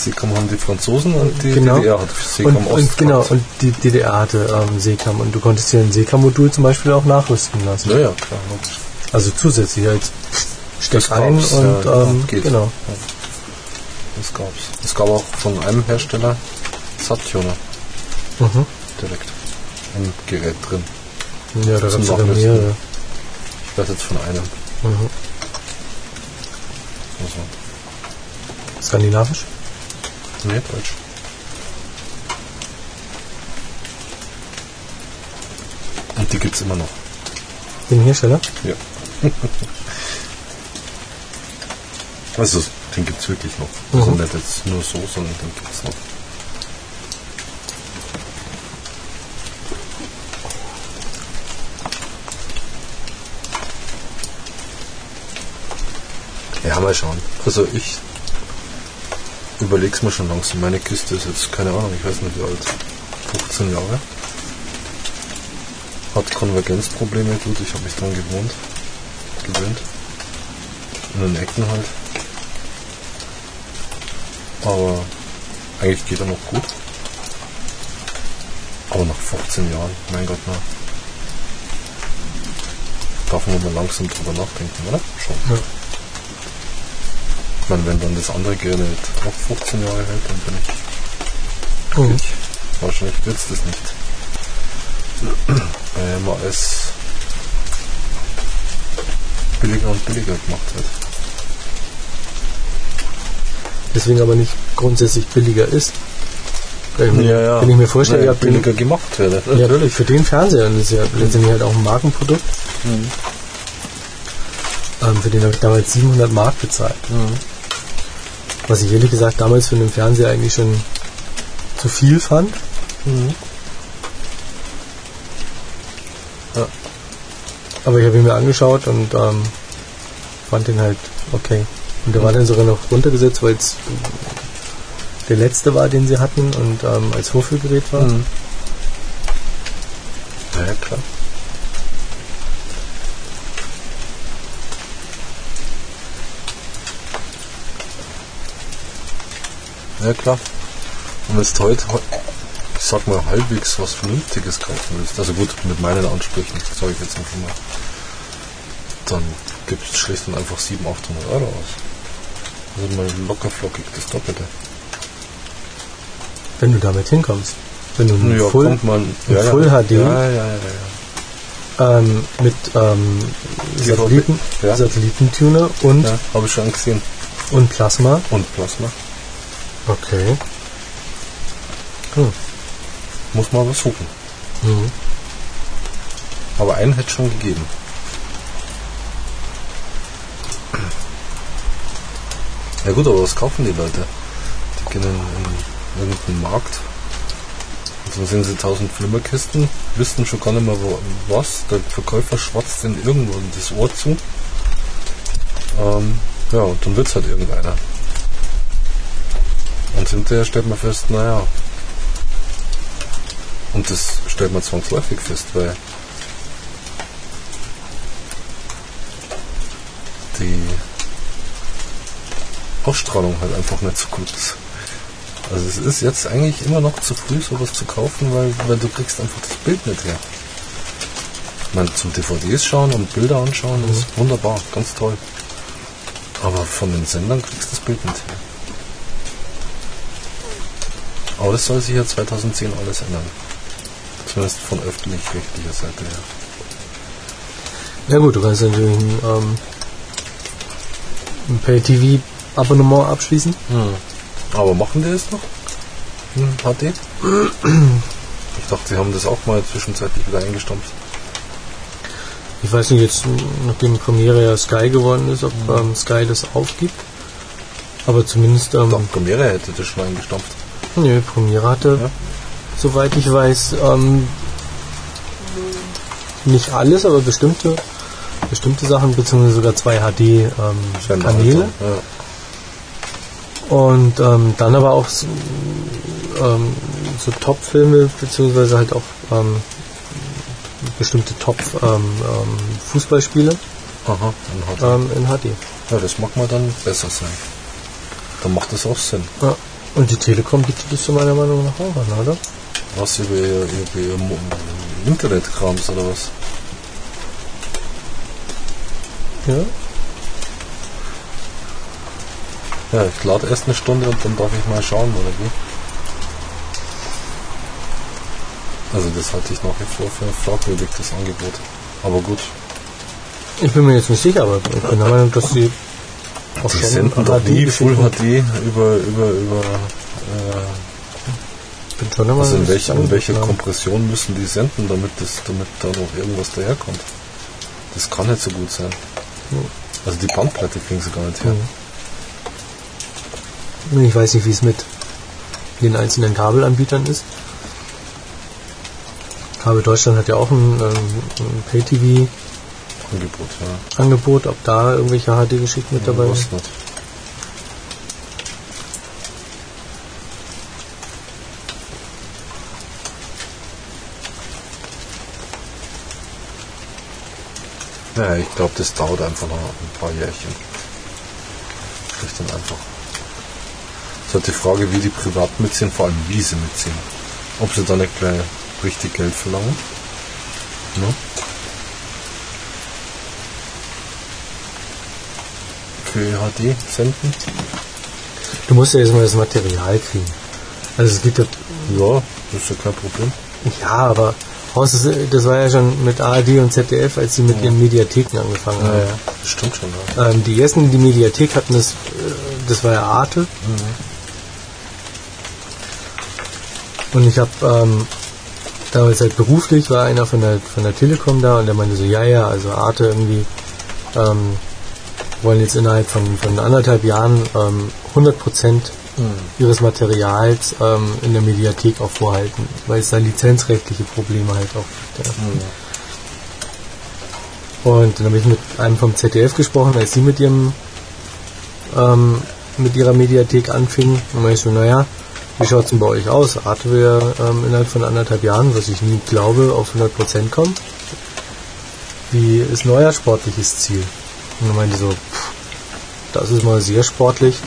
Seekam haben die Franzosen und die Genau. DDR hat Seekam und, und genau und die DDR hatte ähm, Seekam und du konntest hier ein Seekam-Modul zum Beispiel auch nachrüsten lassen. Ja, ja, klar. Also zusätzlich als steck Das ein und ja, ähm, geht. genau. Das gab's. Es gab auch von einem Hersteller Subtuner Mhm. direkt. im Gerät drin. Ja, da gab es sogar mehrere. Ich weiß jetzt von einem. Mhm. Also, Skandinavisch? Nee, Deutsch. Und die gibt's immer noch. Den Hersteller? Ja. also, den gibt's wirklich noch. Mhm. Also nicht jetzt nur so, sondern den gibt's noch. Ja, mal schauen. Also ich überleg's mir schon langsam. Meine Kiste ist jetzt, keine Ahnung, ich weiß nicht wie alt. 15 Jahre. Hat Konvergenzprobleme, gut, ich habe mich dran gewohnt. Gewöhnt. In den Ecken halt. Aber eigentlich geht er noch gut. Aber nach 15 Jahren, mein Gott, na. Darf man mal langsam drüber nachdenken, oder? Schon. Ja. Meine, wenn dann das andere gerne auch 15 Jahre hält, dann bin ich Mhm. Wahrscheinlich wird es das nicht. Weil immer alles billiger und billiger gemacht wird. Deswegen aber nicht grundsätzlich billiger ist. Wenn ich mir, wenn ich mir vorstelle, ihr habt den, billiger gemacht wird. ja, für den Fernseher, und das ist ja letztendlich halt auch ein Markenprodukt, Mhm. ähm, für den habe ich damals 700 Mark bezahlt. Mhm. Was ich ehrlich gesagt damals für einen Fernseher eigentlich schon zu viel fand. Mhm. Aber ich habe ihn mir angeschaut und ähm, fand ihn halt okay. Und der war dann sogar noch runtergesetzt, weil es der letzte war, den sie hatten und ähm, als Vorführgerät war. Mhm. Ja, ja, klar. Ja, klar. Und wenn du heute, ich sag mal, halbwegs was Vernünftiges kaufen willst, also gut, mit meinen Ansprüchen, sage ich jetzt einfach mal, dann gibst du schlicht und einfach 700, 800 Euro aus. Also mal locker flockig das Doppelte. Wenn du damit hinkommst. Wenn du einen Full, kommt man, ein Full HD Ja, ja, ja, ja. ähm, mit ähm, Satelliten, ja. Satellitentuner und, Ja, habe ich schon gesehen. und Plasma. Und Plasma. Okay. Muss man aber suchen. Mhm. Aber einen hätte es schon gegeben. Ja gut, aber was kaufen die Leute? Die gehen in, in irgendeinen Markt. Und dann sehen sie tausend Flimmerkisten, wissen schon gar nicht mehr wo, was. Der Verkäufer schwatzt ihnen irgendwo das Ohr zu. Ähm, ja, und dann wird's halt irgendeiner. Und hinterher stellt man fest, naja. Und das stellt man zwangsläufig fest, weil die Ausstrahlung halt einfach nicht so gut ist. Also es ist jetzt eigentlich immer noch zu früh, sowas zu kaufen, weil, weil du kriegst einfach das Bild nicht her. Ich meine, zum DVDs schauen und Bilder anschauen ist wunderbar, ganz toll. Aber von den Sendern kriegst du das Bild nicht her. Aber das soll sich ja 2010 alles ändern. Zumindest von öffentlich-rechtlicher Seite her. Ja gut, du kannst natürlich ein, ähm, ein Pay-TV-Abonnement abschließen. Aber machen die das noch? Hm, HD? Ich dachte, sie haben das auch mal zwischenzeitlich wieder eingestampft. Ich weiß nicht jetzt, nachdem Premiere ja Sky geworden ist, ob Mhm. ähm, Sky das aufgibt. Aber zumindest, ähm, Doch, Premiere hätte das schon eingestampft. Nö, Premiere hatte, Ja. soweit ich weiß, ähm, nicht alles, aber bestimmte, bestimmte Sachen, beziehungsweise sogar zwei HD-Kanäle. Ja. Und ähm, dann aber auch so, ähm, so Top-Filme, beziehungsweise halt auch ähm, bestimmte Top-Fußballspiele ähm, in HD. Ja, das mag mal dann besser sein. Dann macht das auch Sinn. Ja. Und die Telekom bietet das zu meiner Meinung nach auch an, oder? Was über ihr, über ihr Internetkrams oder was? Ja. Ja, ich lade erst eine Stunde und dann darf ich mal schauen, oder wie? Also das halte ich nach wie vor für ein fragwürdiges Angebot. Aber gut. Ich bin mir jetzt nicht sicher, aber ich bin der Meinung, dass sie auch die senden doch nie Full HD über, über, über äh, bin schon immer also in, welch, in welcher Kompression müssen die senden, damit, das, damit da noch irgendwas daherkommt? Das kann nicht so gut sein. Also die Bandbreite kriegen sie gar nicht her. Ich weiß nicht, wie es mit den einzelnen Kabelanbietern ist. Kabel Deutschland hat ja auch ein, ähm, ein Pay-TV Angebot, ja. Angebot, ob da irgendwelche HD-Geschichten mit dabei sind. Nicht. Ja, ich glaube, das dauert einfach noch ein paar Jährchen. Vielleicht dann einfach. Es halt die Frage, wie die privat mitziehen, vor allem wie sie mitziehen. Ob sie dann nicht gleich richtig Geld verlangen. Ne? Für HD senden. Du musst ja erstmal das Material kriegen. Also es gibt ja. Ja, das ist ja kein Problem. Ja, aber das war ja schon mit ARD und ZDF, als sie mit ja. ihren Mediatheken angefangen haben. Ja, ja. Stimmt schon. Ja. Ähm, die ersten, die Mediathek hatten, das, äh, das war ja Arte. Mhm. Und ich habe ähm, damals halt beruflich, war einer von der, von der Telekom da und der meinte so, ja, ja, also Arte irgendwie ähm, wollen jetzt innerhalb von, von anderthalb Jahren ähm, 100 Prozent mhm. ihres Materials ähm, in der Mediathek auch vorhalten, weil es da lizenzrechtliche Probleme halt auch gibt. Ja. Mhm. Und dann habe ich mit einem vom ZDF gesprochen, als sie mit ihrem ähm, mit ihrer Mediathek anfingen. Und meinte ich so, naja, wie schaut es denn bei euch aus? Arte wir ähm, innerhalb von anderthalb Jahren, was ich nie glaube, auf 100% kommen? Wie ist neuer sportliches Ziel? Und dann meinte so, pff, das ist mal sehr sportlich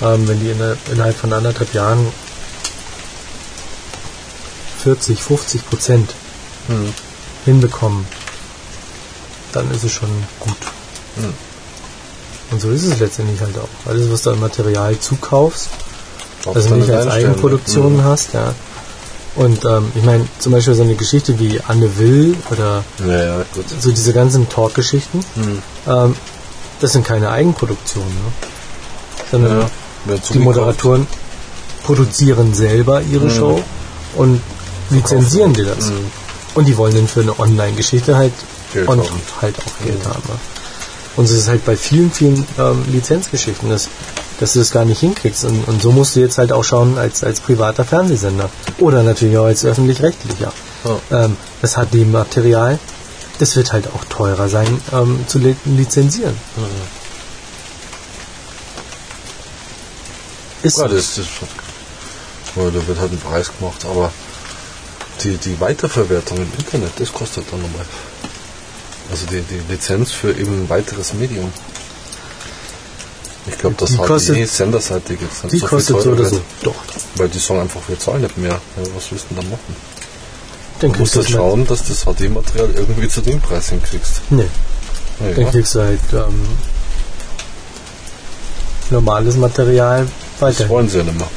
ähm, wenn die innerhalb von anderthalb Jahren 40, 50 Prozent hm. hinbekommen, dann ist es schon gut. Hm. Und so ist es letztendlich halt auch. Alles, was du an Material zukaufst, also nicht als Eigenproduktion mhm. hast, ja. Und ähm, ich meine, zum Beispiel so eine Geschichte wie Anne Will oder ja, ja, so diese ganzen Talk-Geschichten, mhm. ähm, das sind keine Eigenproduktionen, ne? sondern ja die Moderatoren produzieren selber ihre mhm. Show und lizenzieren dir das. Mhm. Und die wollen dann für eine Online-Geschichte halt Geld und haben. halt auch Geld mhm. haben. Ne? Und es ist halt bei vielen, vielen ähm, Lizenzgeschichten, dass, dass du das gar nicht hinkriegst. Und, und so musst du jetzt halt auch schauen als, als privater Fernsehsender. Oder natürlich auch als öffentlich-rechtlicher. Oh. Ähm, das hat dem Material, das wird halt auch teurer sein ähm, zu lizenzieren. Mhm. Ist ja, das, das, da wird halt ein Preis gemacht, aber die, die Weiterverwertung im Internet, das kostet dann nochmal. Also die, die Lizenz für eben ein weiteres Medium. Ich glaube, das die hat die senderseitig jetzt die so kostet so oder so. Doch. Weil die sagen einfach, wir zahlen nicht mehr. Ja, was willst du denn dann machen? Dann du musst du schauen, dass das HD-Material irgendwie zu dem Preis hinkriegst. Nee. Ja, dann kriegst du halt ähm, normales Material weiter. Das wollen sie ja nicht mehr.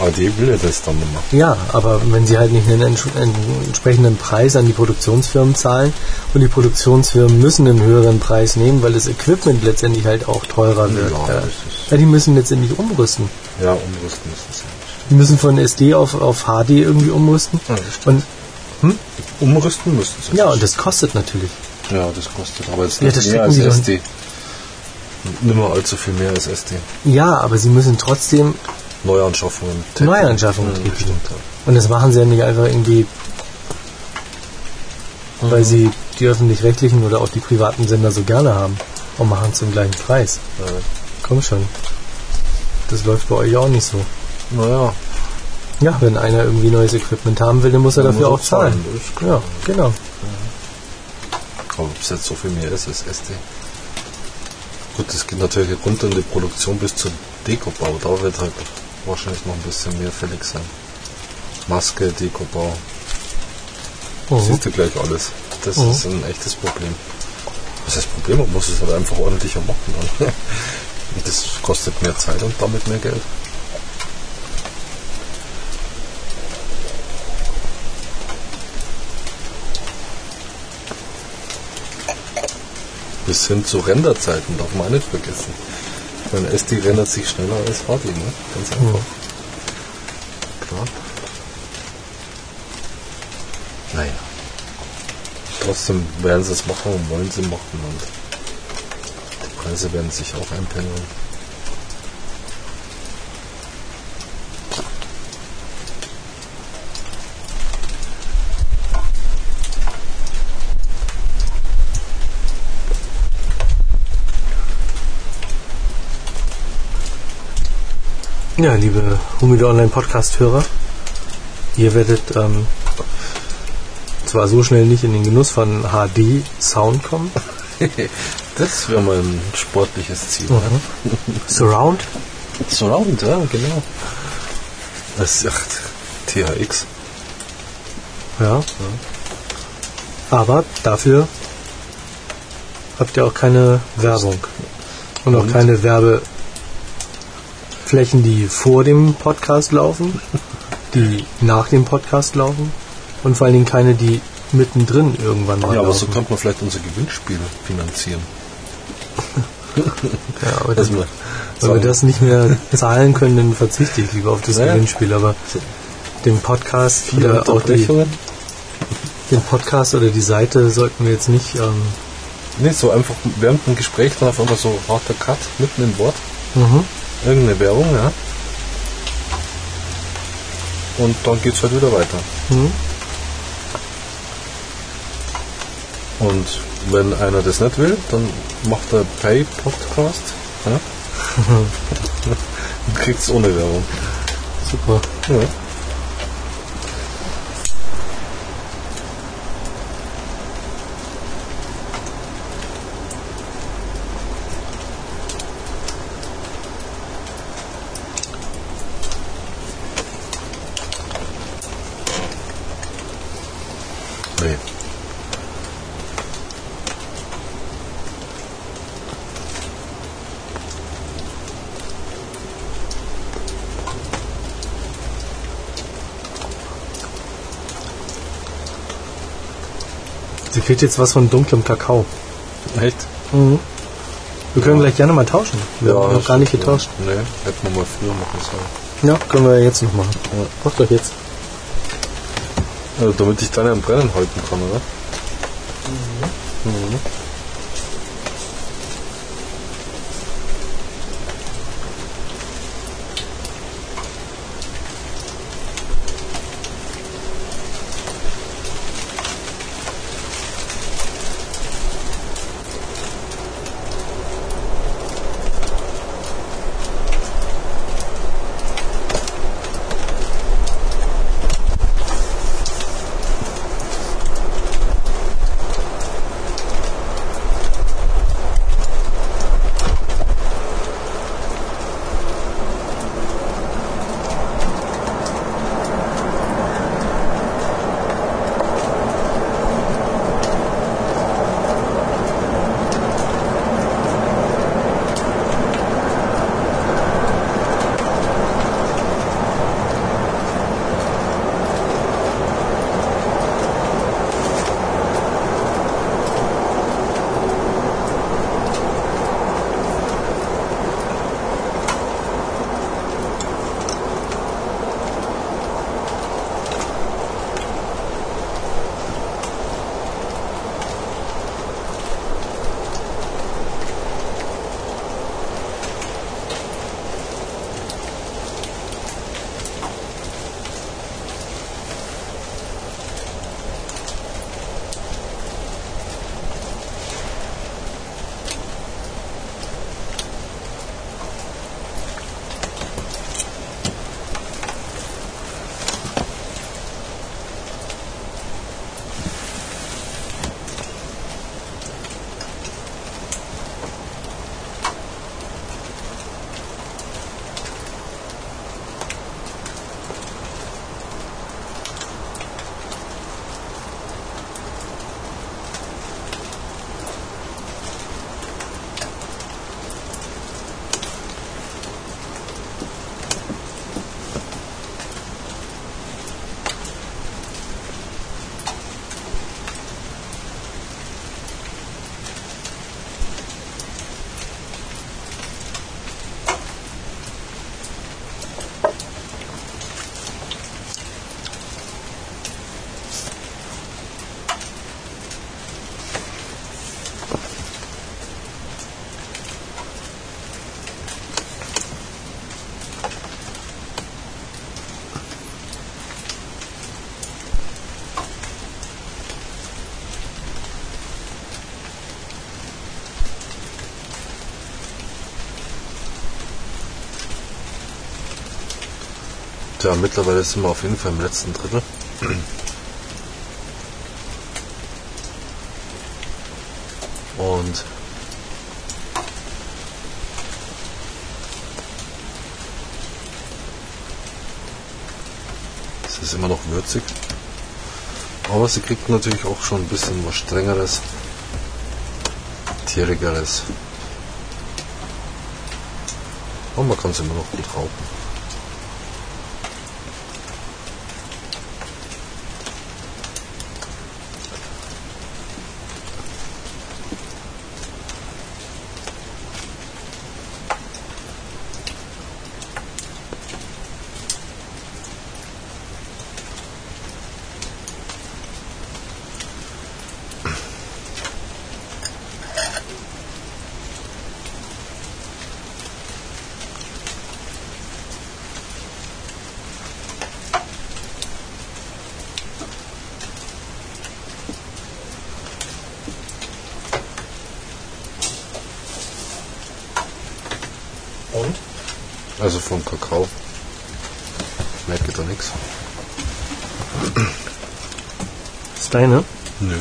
AD will ja das dann nicht mehr. Ja, aber wenn sie halt nicht einen entsprechenden Preis an die Produktionsfirmen zahlen und die Produktionsfirmen müssen einen höheren Preis nehmen, weil das Equipment letztendlich halt auch teurer wird. Ja, ja die müssen letztendlich umrüsten. Ja, umrüsten müssen sie. Die müssen von SD auf, auf HD irgendwie umrüsten. Ja, und hm? Umrüsten müssen sie. Ja, und das kostet natürlich. Ja, das kostet. Aber es ist nicht ja, mehr als SD nimmer allzu viel mehr als SD. Ja, aber sie müssen trotzdem Neuanschaffungen tätigen. Neuanschaffungen tätigen. Stimmt, ja. Und das machen sie ja nicht einfach irgendwie, mhm. weil sie die öffentlich-rechtlichen oder auch die privaten Sender so gerne haben und machen zum gleichen Preis. Ja. Komm schon. Das läuft bei euch auch nicht so. Naja. Ja, wenn einer irgendwie neues Equipment haben will, dann muss er dann dafür muss auch zahlen. zahlen. Ja, genau. Aber ob es jetzt so viel mehr ist als SD. Gut, das geht natürlich runter in die Produktion bis zum Dekobau. Da wird halt wahrscheinlich noch ein bisschen mehr fällig sein. Maske, Dekobau. Oh. Siehst du gleich alles. Das oh. ist ein echtes Problem. Was ist das Problem? Man muss es halt einfach ordentlicher machen. das kostet mehr Zeit und damit mehr Geld. Bis hin zu Renderzeiten darf man auch nicht vergessen. Mein SD rendert sich schneller als HD, ne? Ganz einfach. Klar. Naja. Trotzdem werden sie es machen und wollen sie machen und die Preise werden sich auch einpendeln. Ja, liebe Humide Online Podcast-Hörer, ihr werdet ähm, zwar so schnell nicht in den Genuss von HD-Sound kommen. Das wäre mal ein sportliches Ziel. Ne? Surround, Surround, ja, genau. Das ist echt THX. ja. Aber dafür habt ihr auch keine Werbung. Und auch Und? keine Werbeflächen, die vor dem Podcast laufen, die nach dem Podcast laufen und vor allen Dingen keine, die mittendrin irgendwann mal Ja, aber laufen. so könnte man vielleicht unser Gewinnspiel finanzieren. ja, aber das, wir wenn wir das nicht mehr zahlen können, dann verzichte ich lieber auf das Ja. Gewinnspiel. Aber den Podcast viele oder auch die, den Podcast oder die Seite sollten wir jetzt nicht. Ähm, Nee, so einfach während dem Gespräch dann auf einmal so harter Cut mitten im Wort. mhm. Irgendeine Werbung, ja. Und dann geht's halt wieder weiter. Mhm. Und wenn einer das nicht will, dann macht er Pay Podcast. Ja? Und kriegt's ohne Werbung. Super. Ja. Nee. Kriegt jetzt was von dunklem Kakao. Echt? Mhm. Wir können gleich gerne mal tauschen. Wir haben noch gar nicht ja. getauscht. Nee, hätten wir mal früher machen sollen. Ja, können wir jetzt noch machen. Macht doch jetzt. Also, damit ich deine am Brennen halten kann, oder? Mhm. Ja, mittlerweile sind wir auf jeden Fall im letzten Drittel. Und es ist immer noch würzig. Aber sie kriegt natürlich auch schon ein bisschen was strengeres, tierigeres. Und man kann es immer noch gut rauchen. Und? Also vom Kakao. Merke da nichts. Das ist deine? Nö.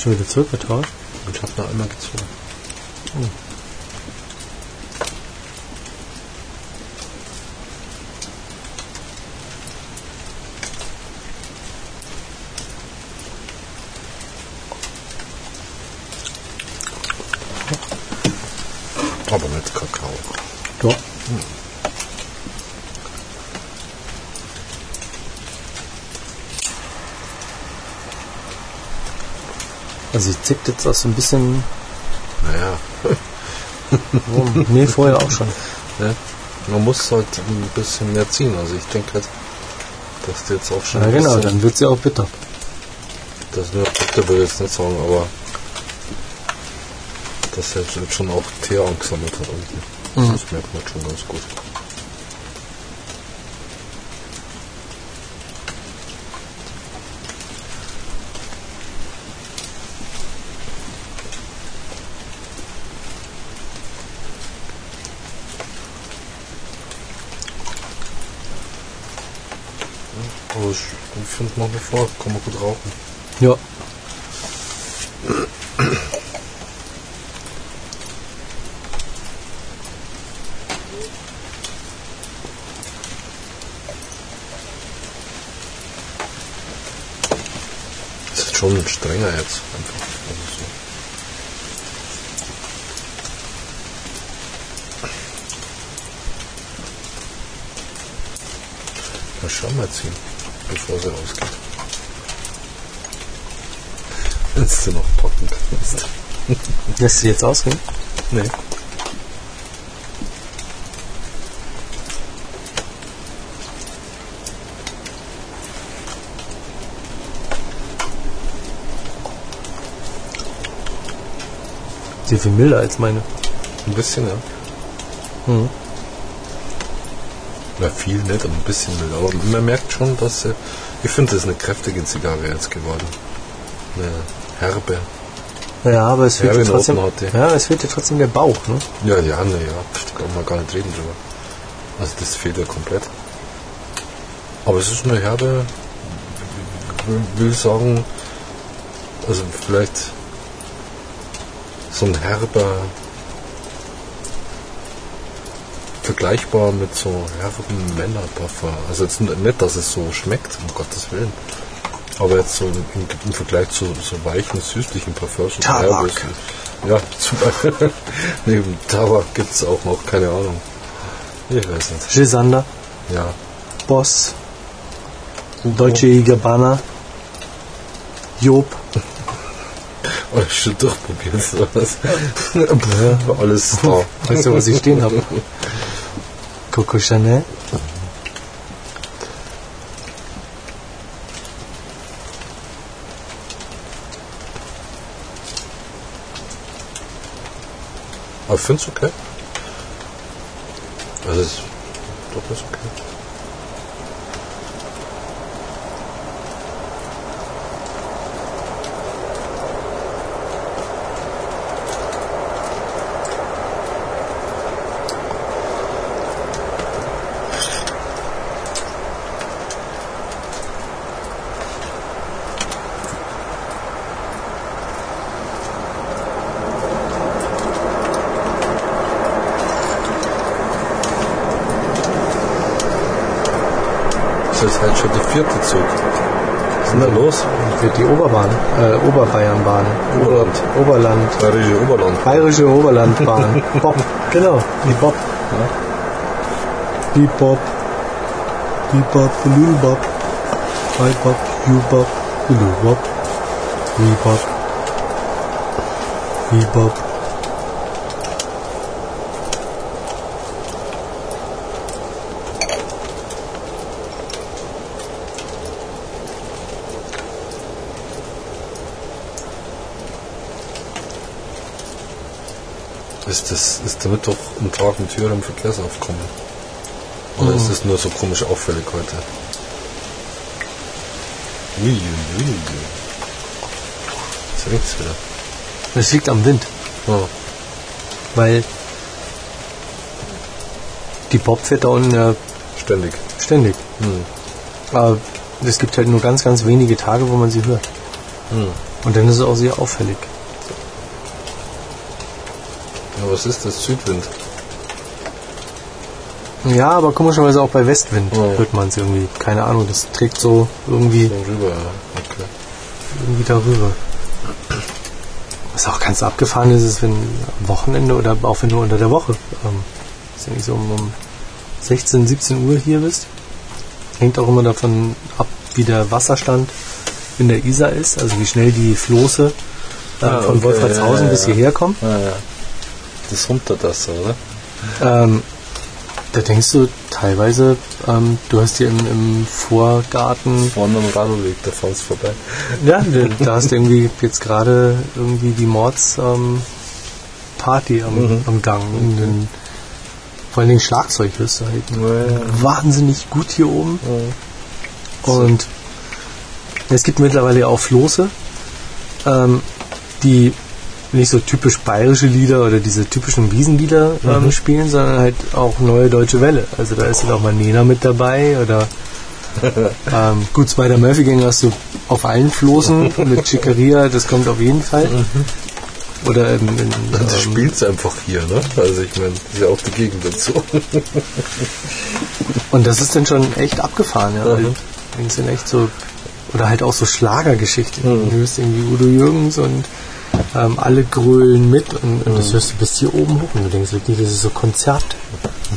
Schon wieder zurückgetauscht? Ich habe noch einmal gezogen. Aber nicht Kakao. Ja. Zickt jetzt auch so ein bisschen Naja, rum. nee, vorher auch schon. ne? man muss halt ein bisschen mehr ziehen. Also ich denke halt, dass die jetzt auch schon Ja genau, dann wird sie auch bitter. das nur bitte will ich jetzt nicht sagen, aber dass er jetzt schon auch Teer angesammelt hat unten. Mhm. Das merkt man schon ganz gut. Aber ich, finde nach wie vor, kann man gut rauchen. Ja. Das ist schon strenger jetzt. Einfach. Also so. Mal schauen mal ziehen, bevor sie rausgeht. Wenn du noch packen kannst. Lässt sie jetzt ausgehen? Nee. Sie viel milder als meine. Ein bisschen, ja. Mhm. Na, viel nicht, aber ein bisschen mild. Aber man merkt schon, dass sie, ich finde, das ist eine kräftige Zigarre jetzt geworden. Eine herbe. Ja, aber es fehlt Ja, trotzdem. Ja, es fehlt dir trotzdem der Bauch, ne? Ja, ja, ne, ja. Da kann man gar nicht reden drüber. Also das fehlt ja komplett. Aber es ist eine herbe, will- will sagen, also vielleicht so ein herber, vergleichbar mit so herben Männerparfum. Also jetzt nicht, dass es so schmeckt, um Gottes Willen. Aber jetzt so im, im Vergleich zu so weichen, süßlichen Parfums. so Tabak. Ja. Neben Tabak gibt es auch noch, keine Ahnung. Ich weiß nicht. Gisander, Ja. Boss, Deutsche Gabbana, Job. Alles schon durchprobiert. so was. Ja, alles da. Weißt du, was ich stehen habe? Coco Chanel. Aber finde es okay. Also es doch ist okay. das ist halt schon der vierte Zug. Was ist denn da los? Wird die Oberbahn, äh, Oberbayernbahn. Oberland. Oberland. Bayerische Oberland. Bayerische Oberlandbahn. Bob. Genau, die Bob. Die Bob. Die Bob, Lil Bob. Hi Bob, you Bob, Lil Bob. We Bob. We Bob. Ist, damit doch ein Tag mit höherem Verkehrsaufkommen? Oder ist das nur so komisch auffällig heute? Jetzt regt's wieder. Das liegt am Wind, Oh. weil die Bob fährt da unten ja Ständig. ständig. Hm. Aber es gibt halt nur ganz, ganz wenige Tage, wo man sie hört. Hm. Und dann ist es auch sehr auffällig. Ja, was ist das? Südwind? Ja, aber komischerweise auch bei Westwind Oh. hört man es irgendwie. Keine Ahnung, das trägt so irgendwie, rüber, ja. Okay. irgendwie darüber. Was auch ganz abgefahren ist, ist, wenn am Wochenende oder auch wenn du unter der Woche, ähm, ist ja nicht so um, um 16, 17 Uhr hier bist, hängt auch immer davon ab, wie der Wasserstand in der Isar ist, also wie schnell die Floße äh, Ah, von okay, Wolfratshausen ja, ja, bis ja. hierher kommen. Ah, ja. Das Runtertasser, oder? Ähm, da denkst du teilweise, ähm, du hast hier im, im Vorgarten, Vorne am Radlweg, da fahrst vorbei. ja, da, hast du irgendwie jetzt gerade irgendwie die Mords ähm, Party am, Mhm. am Gang. Und dann, vor allen Dingen Schlagzeug hörst du halt wahnsinnig gut hier oben. Und es gibt mittlerweile ja auch Floße, ähm, die nicht so typisch bayerische Lieder oder diese typischen Wiesenlieder ähm, spielen, sondern halt auch neue deutsche Welle. Also da ist dann auch mal Nena mit dabei oder ähm, gut, Spider Murphy Gang hast du auf allen Floßen mit Chicaria, das kommt auf jeden Fall. Oder in, in, Das ähm, spielt's einfach hier, ne? Also ich meine, ist ja auch die Gegend dazu. Und das ist dann schon echt abgefahren, ja. Mhm. Die sind echt so, oder halt auch so Schlagergeschichten. Mhm. Du hörst irgendwie Udo Jürgens und ähm, alle grölen mit und, und Mhm. das hörst du bis hier oben hoch und du denkst wirklich, das ist so Konzert.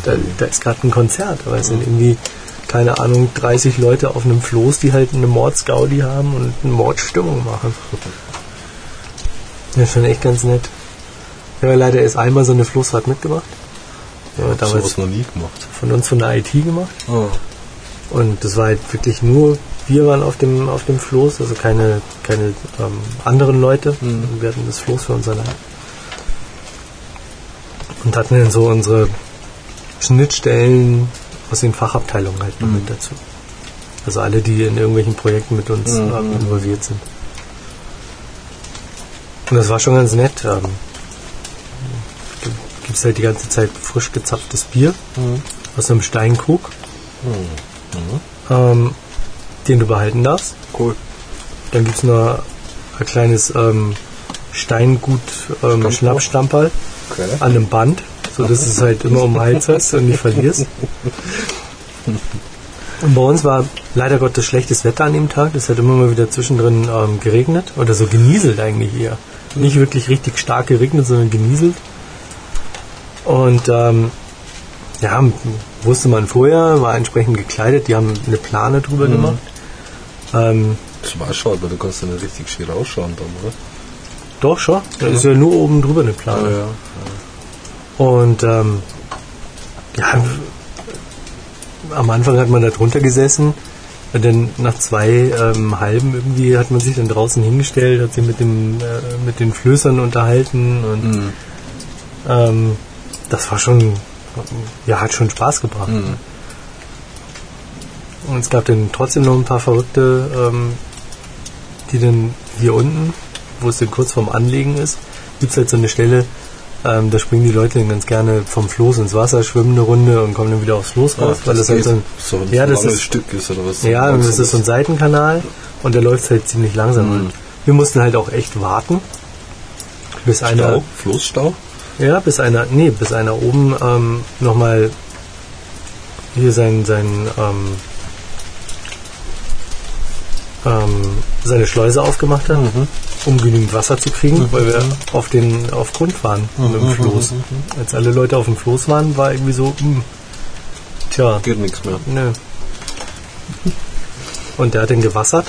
Da, da ist gerade ein Konzert, aber es sind irgendwie, keine Ahnung, 30 Leute auf einem Floß, die halt eine Mordsgaudi haben und eine Mordstimmung machen. Das ist schon echt ganz nett. Ich habe ja leider erst einmal so eine Floßfahrt mitgemacht. Ja, damals noch nie gemacht. von uns von der IT gemacht. Oh. Und das war halt wirklich nur, wir waren auf dem, auf dem Floß, also keine, keine ähm, anderen Leute. Mhm. Wir hatten das Floß für uns allein. Und hatten dann so unsere Schnittstellen aus den Fachabteilungen halt noch mit dazu. Also alle, die in irgendwelchen Projekten mit uns Mhm. ähm, involviert sind. Und das war schon ganz nett. Ähm, Gibt es halt die ganze Zeit frisch gezapftes Bier aus einem Steinkrug ähm, den du behalten darfst. Cool. Dann gibt es noch ein kleines ähm, Steingut ähm? Schnappstamperl Okay. an einem Band, so dass du es halt immer um den Hals hast und nicht verlierst. Und bei uns war leider Gottes schlechtes Wetter an dem Tag. Es hat immer mal wieder zwischendrin ähm, geregnet oder so genieselt eigentlich eher. Nicht wirklich richtig stark geregnet, sondern genieselt. Und ähm, ja, wusste man vorher, war entsprechend gekleidet. Die haben eine Plane drüber gemacht. Ähm, war schon, aber du kannst ja nicht richtig schier ausschauen dann, oder? doch schon. Da ist ja nur oben drüber eine Plane. ja. Und ähm, ja, am Anfang hat man da drunter gesessen. Dann nach zwei ähm, halben irgendwie hat man sich dann draußen hingestellt, hat sich mit, dem, äh, mit den Flößern unterhalten und Mhm. ähm, das war schon, ja, hat schon Spaß gebracht. Mhm. Und es gab dann trotzdem noch ein paar Verrückte, ähm, die dann hier unten, wo es dann kurz vorm Anlegen ist, gibt es halt so eine Stelle, ähm, da springen die Leute dann ganz gerne vom Floß ins Wasser, schwimmen eine Runde und kommen dann wieder aufs Floß raus, weil das halt so ein, so ein ja, das ist- Stück ist oder was? ja, und das ist so ein Seitenkanal und der läuft halt ziemlich langsam. Mhm. Wir mussten halt auch echt warten, bis einer, Stau? Floßstau? ja, bis einer, nee, bis einer oben ähm, nochmal hier sein, sein ähm, ähm, seine Schleuse aufgemacht hat, um genügend Wasser zu kriegen, weil wir auf den auf Grund waren mit dem Floß. Als alle Leute auf dem Floß waren, war irgendwie so, hm, tja, Geht nichts mehr. nö. Und der hat den gewassert.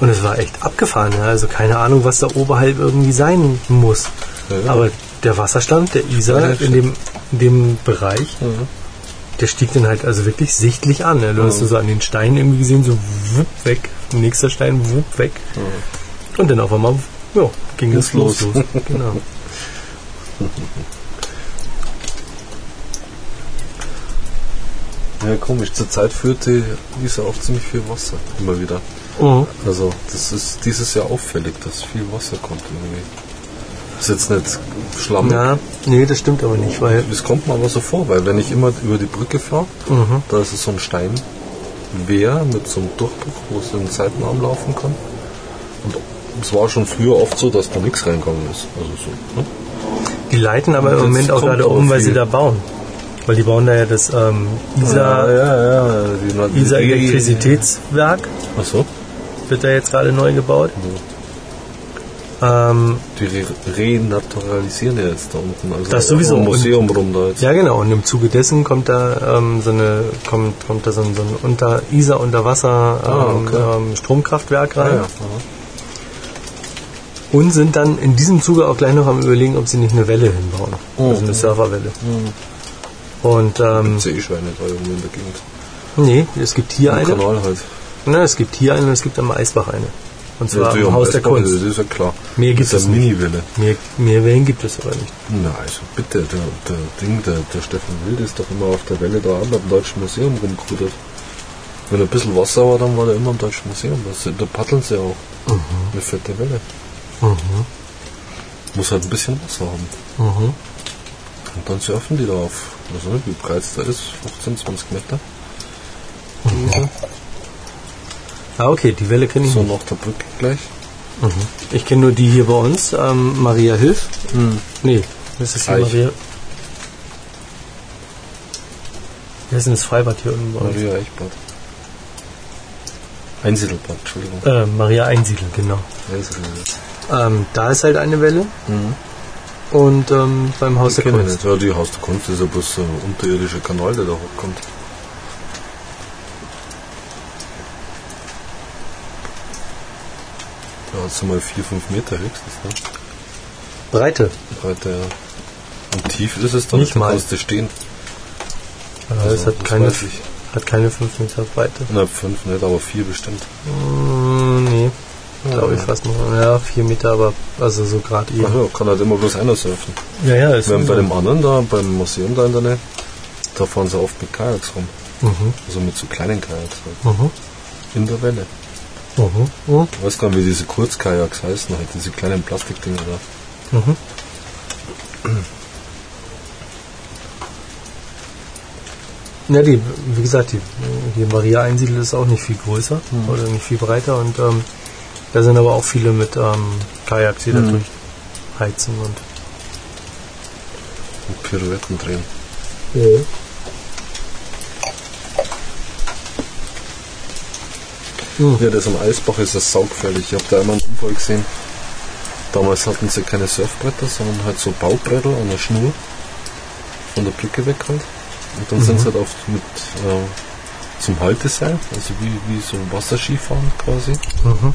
Und es war echt abgefahren. Ja? Also keine Ahnung, was da oberhalb irgendwie sein muss. Ja. Aber der Wasserstand, der Isar in dem, in dem Bereich, der stieg dann halt also wirklich sichtlich an. Ja? Du hast Mhm. so an den Steinen irgendwie gesehen, so wupp weg. Nächster Stein, wupp weg. Und dann auf einmal, ja, ging Ging's los. los. genau. Ja, komisch. Zurzeit führt die Isar auch ziemlich viel Wasser. Immer wieder. Mhm. Also, das ist dieses Jahr auffällig, dass viel Wasser kommt irgendwie. Ist jetzt nicht schlammig. Ja, nee, das stimmt aber nicht, weil Das kommt mir aber so vor, weil wenn ich immer über die Brücke fahre, Mhm. da ist es so ein Steinwehr mit so einem Durchbruch, wo es in den Seitenarm laufen kann. Und es war schon früher oft so, dass da nichts reingegangen ist. Also so, ne? die leiten aber im Moment auch gerade um, weil sie da bauen. Weil die bauen da ja das ähm, Isar, ja, ja. Die, Isar Elektrizitätswerk Achso, wird da jetzt gerade neu gebaut. Ähm, die re renaturalisieren ja jetzt da unten. Also Das sowieso. Ein Museum rum da jetzt. ja genau, und im Zuge dessen kommt da ähm, so eine kommt, kommt da so ein, so ein unter Isar Unterwasser ähm, Ah, okay. ähm, Stromkraftwerk Ah, rein. ja. Aha. Und sind dann in diesem Zuge auch gleich noch am überlegen, ob sie nicht eine Welle hinbauen. Oh. Also eine Surferwelle. Und ähm, Seeschweine da irgendwo in der Gegend. nee, es gibt hier Im eine. Kanal halt. Na, es gibt hier eine und es gibt am Eisbach eine. Und zwar im am Haus der Kunst. Das ist ja klar. Mehr gibt es nicht. Mehr, mehr Wellen gibt es aber nicht. Na, also bitte, der, der Ding, der, der Stefan Wild ist doch immer auf der Welle da am Deutschen Museum rumgerudert. Wenn ein bisschen Wasser war, dann war der immer am Deutschen Museum. Das, da paddeln sie auch. Eine fette Welle. Muss halt ein bisschen Wasser haben. Mhm. Und dann surfen die da auf, weiß nicht, wie breit es da ist, 15, 20 Meter. Ah, okay, die Welle kenne ich So nicht. nach der Brücke gleich. Ich kenne nur die hier bei uns, ähm, Maria Hilf. Nee, das ist hier Eich. Maria. Wer ist denn das Freibad hier unten bei uns? Maria Eichbad. Einsiedelbad, Entschuldigung. Äh, Maria Einsiedel, genau. Einsiedelbad. Ähm, da ist halt eine Welle. Und ähm, beim Haus Die der Kunst. Ja, die Haus der Kunst ist ja bloß ein unterirdischer Kanal, der da hochkommt. So mal 4, 5 Meter höchstens, ne? Breite. Breite, ja. Und tief ist es dann Nicht mal. du stehen. Ja, Also, es hat keine, hat keine 5 Meter Breite. Na, 5 nicht, aber 4 bestimmt. Mm, nee, glaube ich fast noch. Ja, 4 Meter, aber also so gerade eben. Ach ja, kann halt immer bloß einer surfen. Ja, ja, ist Während bei dem anderen da, beim Museum da in der Nähe, da fahren sie oft mit Kajaks rum. Mhm, Also mit so kleinen Kajaks halt. mhm, In der Welle. Mhm, mhm, Ich weiß gar nicht, wie diese Kurzkajaks heißen, halt diese kleinen Plastikdinger da. mhm. Ja, die, wie gesagt, die, die Maria Einsiedel ist auch nicht viel größer oder nicht viel breiter und ähm, da sind aber auch viele mit ähm, Kajaks, die da Mhm. durchheizen und Und Pirouetten drehen. Ja, das am Eisbach ist das saugefährlich. Ich habe da einmal einen Unfall gesehen. Damals hatten sie keine Surfbretter, sondern halt so Baubrettel an der Schnur von der Brücke weg halt. Und dann sind sie halt auf mit äh, zum Halteseil, also wie, wie so Wasserskifahren quasi. Mhm.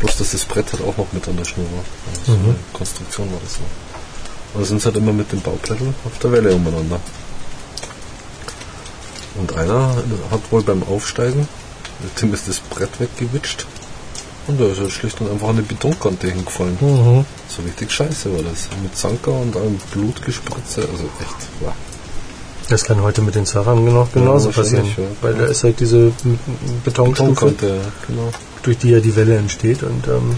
Bloß dass das Brett halt auch noch mit an der Schnur war. Also so eine Konstruktion war das so. Und dann sind sie halt immer mit dem Baubrettel auf der Welle umeinander. Und einer hat wohl beim Aufsteigen, dem ist das Brett weggewitscht und da ist er schlicht und einfach an eine Betonkante hingefallen. Mhm. So richtig scheiße war das. Mit Zanker und allem Blutgespritze, also echt, wow. Das kann heute mit den Surfern genau, genauso passieren. wahrscheinlich, ja. Weil da ist halt diese Betonstufe, Betonkante, ja, genau. durch die ja die Welle entsteht und ähm,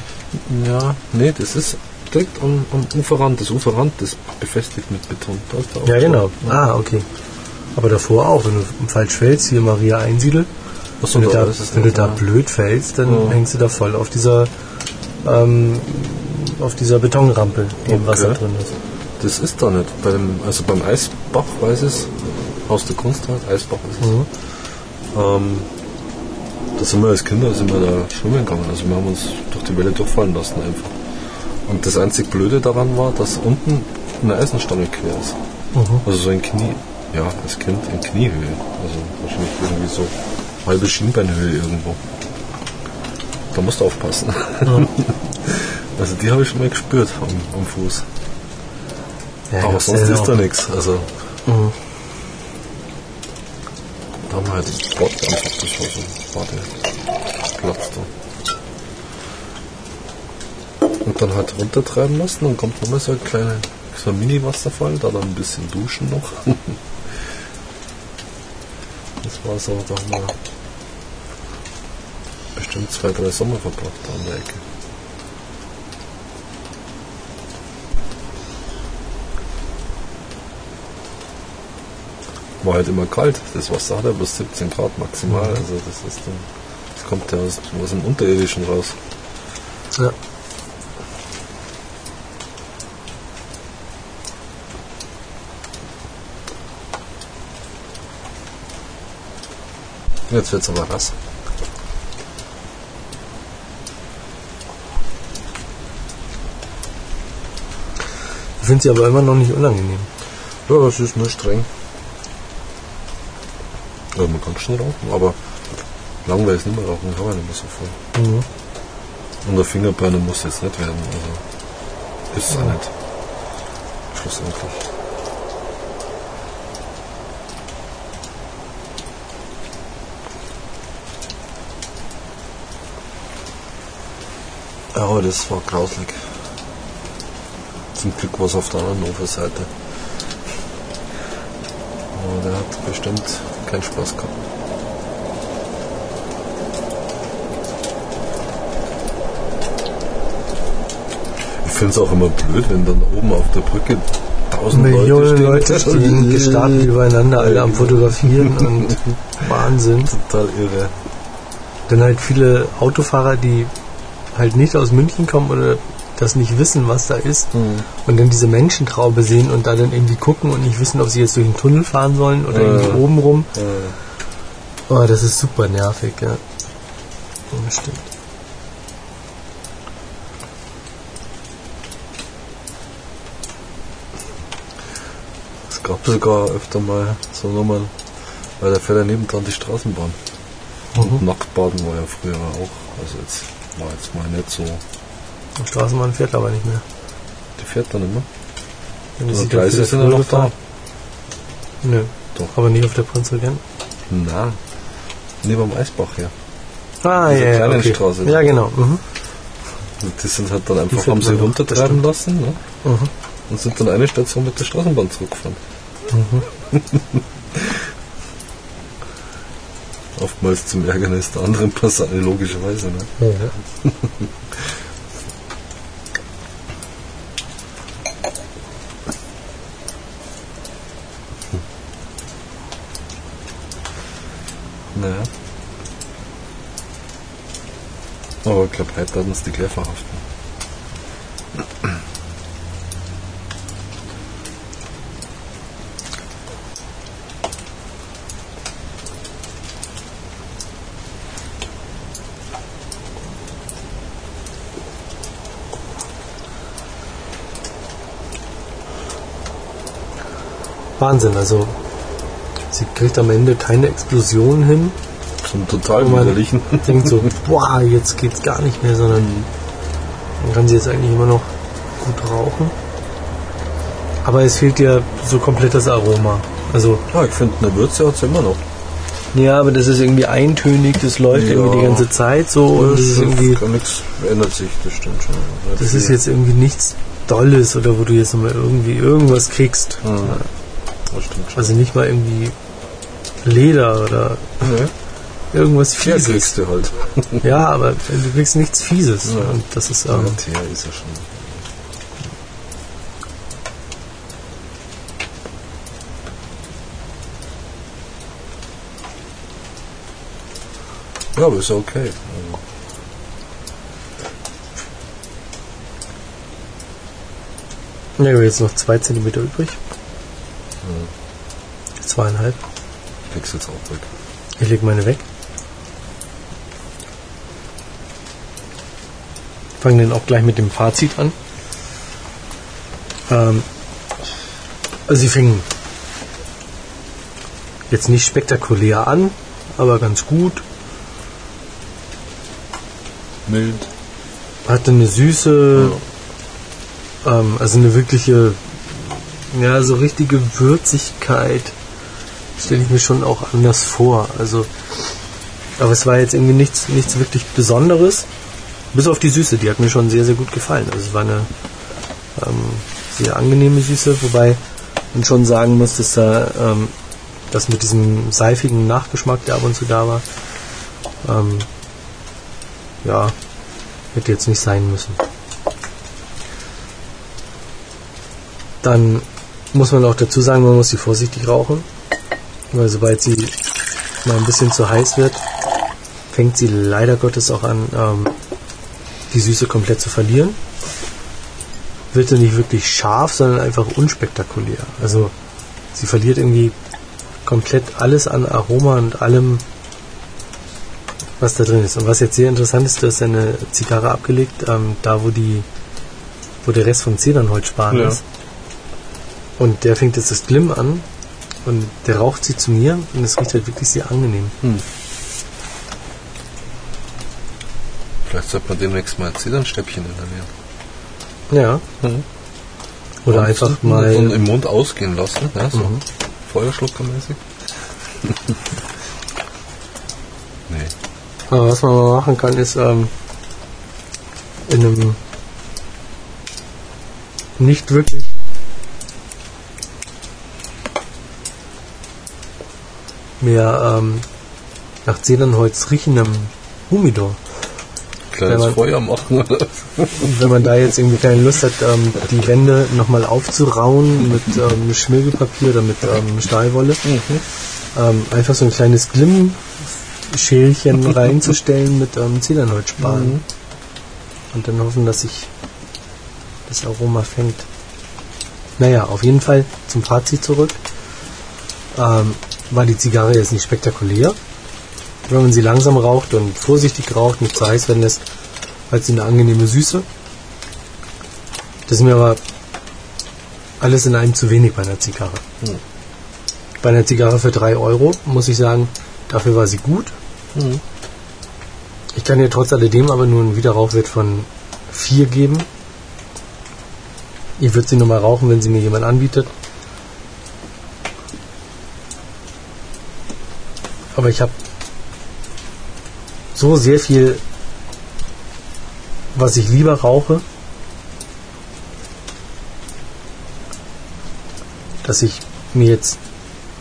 Ja, nee, das ist direkt am, am Uferrand. Das Uferrand ist befestigt mit Beton. Ja, genau. Ah, okay. Aber davor auch, wenn du falsch fällst, hier Maria Einsiedel, Achso, wenn du da wenn du da blöd fällst, dann Ja. hängst du da voll auf dieser ähm, auf dieser Betonrampe, die im Okay. Wasser drin ist. Das ist da nicht. Bei dem, also beim Eisbach weiß es, Haus der Kunst halt, Eisbach ist es. Mhm. Ähm, Da sind wir als Kinder sind wir da schwimmen gegangen. Also wir haben uns durch die Welle durchfallen lassen einfach. Und das einzig Blöde daran war, dass unten eine Eisenstange quer ist. Mhm. Also so ein Knie, ja, als Kind in Kniehöhe. Also wahrscheinlich irgendwie so halbe Schienbeinhöhe irgendwo. Da musst du aufpassen. also die habe ich schon mal gespürt am, am Fuß. Ja, Aber sonst ja ist da nichts. Also Mhm. da haben wir halt das Bad einfach, das war so ein Badeplatz da. Und dann halt runtertreiben lassen, dann kommt nochmal so ein kleiner, so ein Mini-Wasserfall, da dann ein bisschen duschen noch. Das war so, da haben wir bestimmt zwei, drei Sommer verbracht da an der Ecke. War halt immer kalt. Das Wasser hat ja bloß 17 Grad maximal. Mhm. Also das ist dann, das kommt ja aus, aus dem Unterirdischen raus. Ja. Jetzt wird's aber nass. Finde sie aber immer noch nicht unangenehm. Ja, es ist nur streng. Ja, man kann schon rauchen, aber langweilig ist nicht mehr rauchen, habe ja nicht mehr so viel. Mhm. Und der Fingerburner muss jetzt nicht werden, also ist es auch nicht. Schlussendlich. Ja, das war grauslig. Zum Glück war es auf der anderen Uferseite. Aber der hat bestimmt keinen Spaß gehabt. Ich finde es auch immer blöd, wenn dann oben auf der Brücke tausend Millionen Leute Leute stehen. stehen gestapelt übereinander, alle am Fotografieren und Wahnsinn. Total irre. Dann halt viele Autofahrer, die halt nicht aus München kommen oder das nicht wissen, was da ist und dann diese Menschentraube sehen und da dann irgendwie gucken und nicht wissen, ob sie jetzt durch den Tunnel fahren sollen oder Ja. irgendwie oben rum. Äh, Oh, das ist super nervig, ja. Ja, das stimmt. Es gab sogar öfter mal so Nummern, weil da fährt ja nebendran die Straßenbahn. Und Mhm. Nacktbaden war ja früher auch. Also jetzt war jetzt mal nicht so. Die Straßenbahn fährt aber nicht mehr. Die fährt dann immer. Wenn Die Gleise sind ja noch da. Nö. Doch. Aber nicht auf der Prinzregent. Na, neben dem Eisbach her. Ah, Diese ja, ja, kleine okay. Straße. Ja, genau. Mhm. Die sind halt dann einfach, haben sie runtertreiben lassen ne? Mhm. und sind dann eine Station mit der Straßenbahn zurückgefahren. Mhm. Oftmals zum Ärgernis der anderen Passagiere, logischerweise. Ne? Ja. Naja. Glaube, heute werden uns die gleich verhaften. Wahnsinn, also sie kriegt am Ende keine Explosion hin. Zum total man widerlichen. denkt so, boah, jetzt geht's gar nicht mehr, sondern dann kann sie jetzt eigentlich immer noch gut rauchen. Aber es fehlt ihr so komplett das Aroma. Also, Ja, ich finde, eine Würze hat sie immer noch. ja, aber das ist irgendwie eintönig, das läuft Ja. irgendwie die ganze Zeit so und das ist irgendwie, nichts ändert sich, das stimmt schon. Nicht das ist jetzt irgendwie nichts Dolles oder wo du jetzt nochmal irgendwie irgendwas kriegst. Ja, das stimmt schon. Also nicht mal irgendwie Leder oder Nee, irgendwas Fieses. kriegst du halt. Ja, aber du kriegst nichts Fieses. Ja. Und das ist, Ja, ähm, Tier ist ja schon. Ja, aber ist ja okay. Ja, wir haben jetzt noch zwei Zentimeter übrig. Zweieinhalb. ich leg's jetzt auch weg. Ich leg meine weg. Fange dann auch gleich mit dem Fazit an. Ähm, also sie fingen jetzt nicht spektakulär an, aber ganz gut. Mild. Hatte eine süße, ähm, also eine wirkliche, ja, so richtige Würzigkeit. Stelle ich mir schon auch anders vor. Also, aber es war jetzt irgendwie nichts, nichts wirklich Besonderes. Bis auf die Süße, die hat mir schon sehr, sehr gut gefallen. Also es war eine ähm, sehr angenehme Süße, wobei man schon sagen muss, dass da ähm, das mit diesem seifigen Nachgeschmack, der ab und zu da war, ähm, ja, hätte jetzt nicht sein müssen. Dann muss man auch dazu sagen, man muss sie vorsichtig rauchen, weil sobald sie mal ein bisschen zu heiß wird, fängt sie leider Gottes auch an, ähm, die Süße komplett zu verlieren. Wird sie nicht wirklich scharf, sondern einfach unspektakulär. Also sie verliert irgendwie komplett alles an Aroma und allem, was da drin ist. Und was jetzt sehr interessant ist, du hast eine Zigarre abgelegt, ähm, da wo die, wo der Rest vom Zedernholzspan Ja. ist. Und der fängt jetzt das Glimm an und der raucht sie zu mir und es riecht halt wirklich sehr angenehm. Hm. Vielleicht sollte man demnächst mal Zedernstäbchen inhalieren. Ja. Oder einfach Und mal. im Mund ausgehen lassen, ja, so Mhm. Feuerschluckermäßig. nee. Aber was man mal machen kann, ist ähm, in einem nicht wirklich mehr ähm, nach Zedernholz riechendem Humidor. Kleines Wenn man- Feuer machen oder wenn man da jetzt irgendwie keine Lust hat, ähm, die Wände nochmal aufzurauen mit ähm, Schmirgelpapier oder mit ähm, Stahlwolle, ähm, einfach so ein kleines Glimmschälchen reinzustellen mit ähm, Zedernholzspan. Und dann hoffen, dass sich das Aroma fängt. Naja, auf jeden Fall zum Fazit zurück. Ähm, war die Zigarre jetzt nicht spektakulär. Wenn man sie langsam raucht und vorsichtig raucht, nicht zu heiß werden lässt, hat sie eine angenehme Süße. Das ist mir aber alles in einem zu wenig bei einer Zigarre. Hm. Bei einer Zigarre für 3 Euro, muss ich sagen, dafür war sie gut. Mhm. Ich kann ihr trotz alledem aber nur einen Wiederrauchwert von 4 geben. Ich würde sie nur mal rauchen, wenn sie mir jemand anbietet. Aber ich habe so sehr viel, was ich lieber rauche, dass ich mir jetzt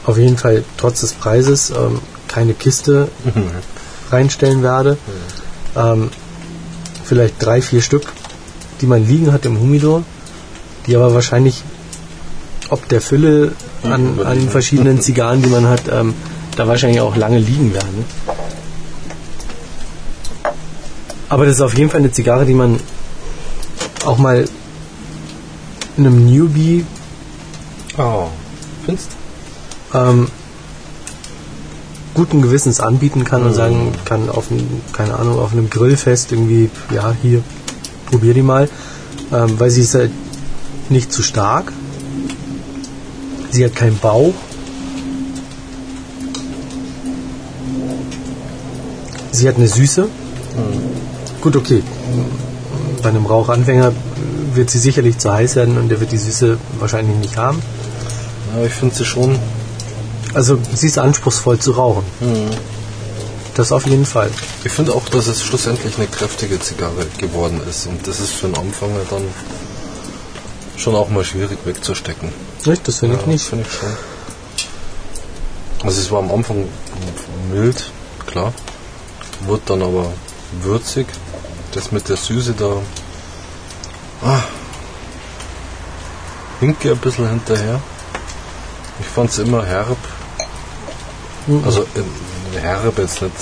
auf jeden Fall trotz des Preises ähm, keine Kiste reinstellen werde. Ähm, vielleicht drei, vier Stück, die man liegen hat im Humidor, die aber wahrscheinlich ob der Fülle an, an verschiedenen Zigarren, die man hat, ähm, da wahrscheinlich auch lange liegen werden. Aber das ist auf jeden Fall eine Zigarre, die man auch mal einem Newbie Oh. Findest ähm, guten Gewissens anbieten kann und sagen kann, auf einem, keine Ahnung, auf einem Grillfest irgendwie, ja, hier, probier die mal. Ähm, weil sie ist halt nicht zu stark. Sie hat keinen Bauch. Sie hat eine Süße. Gut, okay. Bei einem Rauchanfänger wird sie sicherlich zu heiß werden und der wird die Süße wahrscheinlich nicht haben. Ja, ich finde sie schon. Also sie ist anspruchsvoll zu rauchen. Das auf jeden Fall. Ich finde auch, dass es schlussendlich eine kräftige Zigarre geworden ist. Und das ist für einen Anfänger dann schon auch mal schwierig wegzustecken. Nicht? Das finde ich Ja, nicht. Finde ich schon. Also es war am Anfang mild, klar. Wurde dann aber würzig. Das mit der Süße da ah, hinke ein bisschen hinterher. Ich fand es immer herb. Mhm. Also ähm, herb jetzt nicht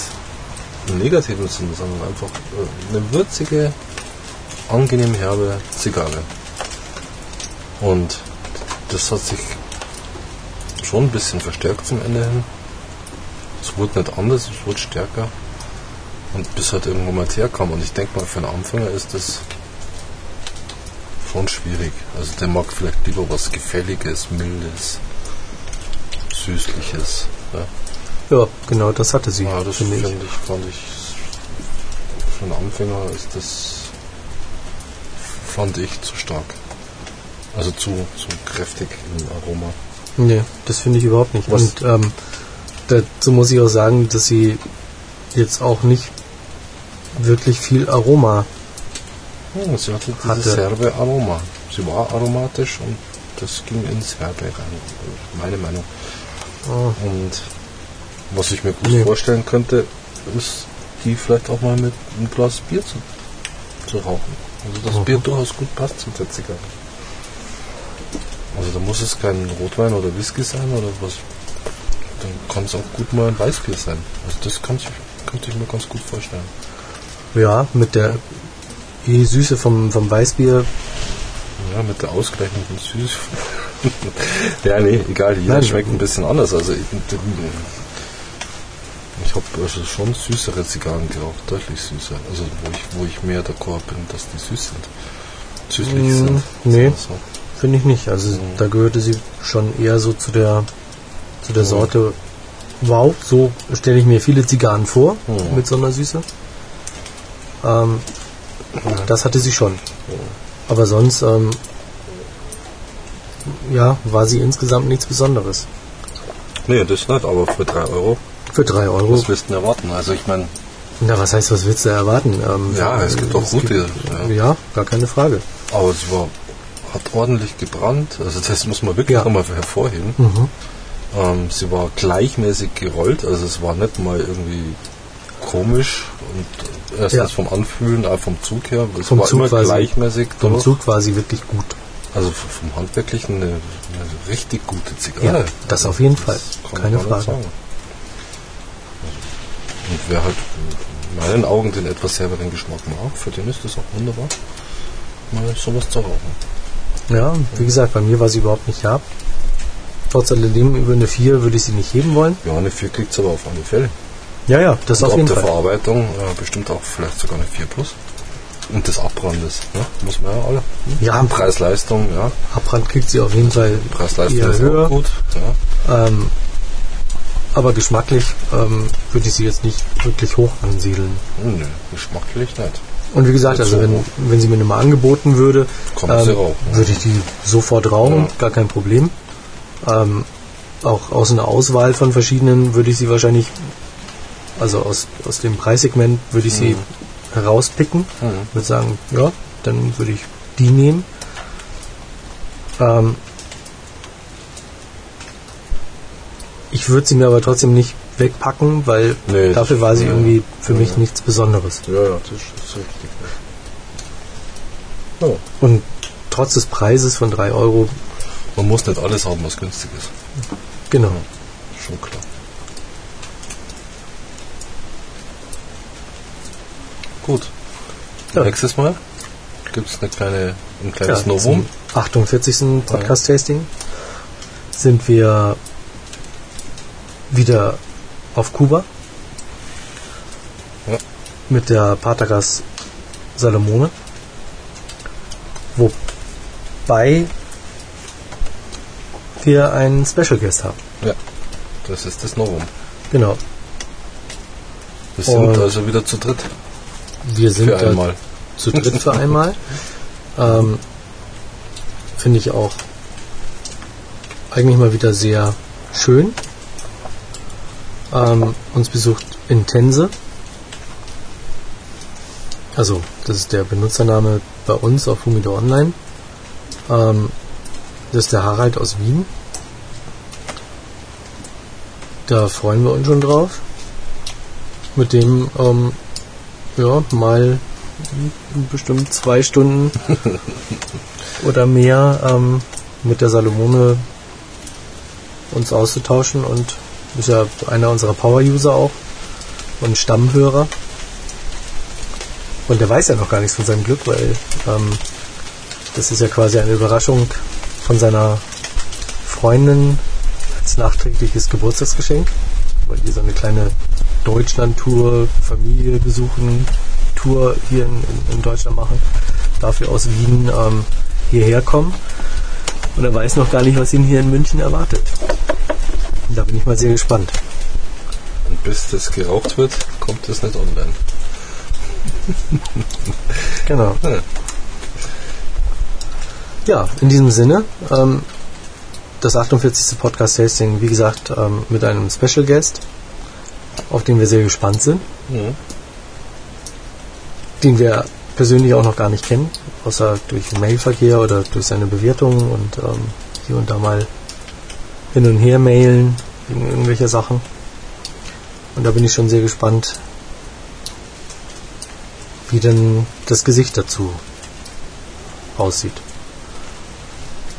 im negativen Sinne, sondern einfach äh, eine würzige, angenehm herbe Zigarre. Und das hat sich schon ein bisschen verstärkt zum Ende hin. Es wurde nicht anders, es wurde stärker. Und bis halt irgendwo mal herkam. Und ich denke mal, für einen Anfänger ist das schon schwierig. Also der mag vielleicht lieber was Gefälliges, Mildes, Süßliches. Ja, Ja, genau, das hatte sie, ja das finde finde ich. ich, fand ich, für einen Anfänger ist das, fand ich zu stark. Also zu, zu kräftig im Aroma. Nee, das finde ich überhaupt nicht. Was- Und ähm, dazu muss ich auch sagen, dass sie jetzt auch nicht wirklich viel Aroma. Hm, sie hatte dieses Hatte. herbe Aroma. Sie war aromatisch und das ging ins Herbe rein. Meine Meinung. Oh, Und was ich mir gut Nee. vorstellen könnte, ist, die vielleicht auch mal mit einem Glas Bier zu, zu rauchen. Also das Mhm. Bier durchaus gut passt zu der Zigarre. Also da muss es kein Rotwein oder Whisky sein oder was. Dann kann es auch gut mal ein Weißbier sein. Also das kann ich, könnte ich mir ganz gut vorstellen. Ja, mit der die Süße vom, vom Weißbier. Ja, mit der ausgleichenden Süß. ja, nee, egal, jeder Nein. schmeckt ein bisschen anders. Also ich, ich habe also schon süßere Zigarren geraucht, deutlich süßer. Also wo ich, wo ich mehr d'accord bin, dass die süß sind. Süßlich Mm, sind. nee. So. Finde ich nicht. Also da gehörte sie schon eher so zu der zu der Mhm. Sorte. Wow, so stelle ich mir viele Zigarren vor Mhm. mit so einer Süße. Ähm, das hatte sie schon. Aber sonst, ähm, ja, war sie insgesamt nichts Besonderes. Nee, das nicht, aber für 3 Euro, Für drei Euro. was willst du erwarten? Also ich meine, Na, was heißt, was willst du erwarten? Ähm, Ja, es gibt auch gute, ja. ja. gar keine Frage. aber es war, hat ordentlich gebrannt. Also das muss man wirklich Ja. nochmal hervorheben. Mhm. Ähm, sie war gleichmäßig gerollt, also es war nicht mal irgendwie komisch und erstens Ja. vom Anfühlen, auch vom Zug her. Es Vom war Zug immer war sie- gleichmäßig Vom durch. Zug war sie wirklich gut. Also vom Handwerklichen eine, eine richtig gute Zigarre. Ja, das auf jeden Fall. kann Keine Frage. sagen. Und wer halt in meinen Augen den etwas herberen Geschmack mag, für den ist das auch wunderbar, mal sowas zu rauchen. Ja, wie gesagt, bei mir war sie überhaupt nicht herb. Trotz alledem über eine 4 würde ich sie nicht heben wollen. Ja, eine 4 kriegt es aber auf alle Fälle. Ja, ja, das Und auf jeden der Fall. Verarbeitung äh, bestimmt auch vielleicht sogar eine 4 Plus. Und das Abbrandes, ne? muss man ja alle. Ja, Preis-Leistung, ja. Abbrand kriegt sie auf jeden Fall Preis-Leistung ist höher. gut. Ja. Ähm, aber geschmacklich ähm, würde ich sie jetzt nicht wirklich hoch ansiedeln. Hm, Nö, geschmacklich nicht. Und wie gesagt, also so wenn, wenn sie mir eine mal angeboten würde, ähm, rauchen, ja. würde ich die sofort rauchen, Ja. gar kein Problem. Ähm, auch aus einer Auswahl von verschiedenen würde ich sie wahrscheinlich, also aus, aus dem Preissegment würde ich sie herauspicken. Mhm. Würde sagen, ja, dann würde ich die nehmen. Ähm, ich würde sie mir aber trotzdem nicht wegpacken, weil Nee, dafür war sie ja. irgendwie für mich Ja. nichts Besonderes. Ja, ja, das ist richtig. Ja. Und trotz des Preises von 3 Euro, Man muss nicht alles haben, was günstig ist. genau. Schon klar. Gut. Ja. Nächstes Mal gibt es eine kleine, ein kleines Ja, Novum. zum 48. Podcast-Tasting sind wir wieder auf Kuba Ja. mit der Patagas Salomone. Wobei wir einen Special Guest haben. Ja, das ist das Novum. Genau. Wir sind Und- also wieder zu dritt Wir sind für einmal. zu dritt für einmal. Ähm, Finde ich auch eigentlich mal wieder sehr schön. Ähm, uns besucht Intense. Also, das ist der Benutzername bei uns auf Humido Online. Ähm, das ist der Harald aus Wien. Da freuen wir uns schon drauf. Mit dem ähm, ja, mal bestimmt zwei Stunden oder mehr ähm, mit der Salomone uns auszutauschen und ist ja einer unserer Power-User auch und Stammhörer. Und der weiß ja noch gar nichts von seinem Glück, weil ähm, das ist ja quasi eine Überraschung von seiner Freundin als nachträgliches Geburtstagsgeschenk, weil die so eine kleine Deutschland-Tour, Familie besuchen, Tour hier in, in, Deutschland machen. Dafür aus Wien ähm, hierher kommen und er weiß noch gar nicht, was ihn hier in München erwartet. Und da bin ich mal sehr gespannt. Und bis das geraucht wird, kommt es nicht online. Genau. Ja. Ja, in diesem Sinne, ähm, das 48. Podcast-Tasting, wie gesagt, ähm, mit einem Special Guest, auf den wir sehr gespannt sind, Mhm. den wir persönlich auch noch gar nicht kennen, außer durch Mailverkehr oder durch seine Bewertungen und ähm, hier und da mal hin und her mailen wegen irgendwelcher Sachen. Und da bin ich schon sehr gespannt, wie denn das Gesicht dazu aussieht.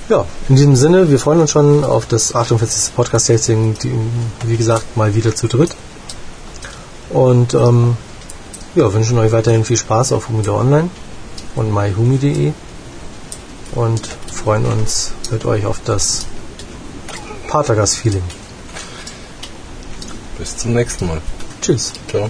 Ja, in diesem Sinne, wir freuen uns schon auf das 48. Podcast-Tasting, wie gesagt, mal wieder zu dritt. Und ähm, ja, wünschen euch weiterhin viel Spaß auf Humidor Online und myhumi.de und freuen uns mit euch auf das Patergas-Feeling. Bis zum nächsten Mal. Tschüss. Ciao.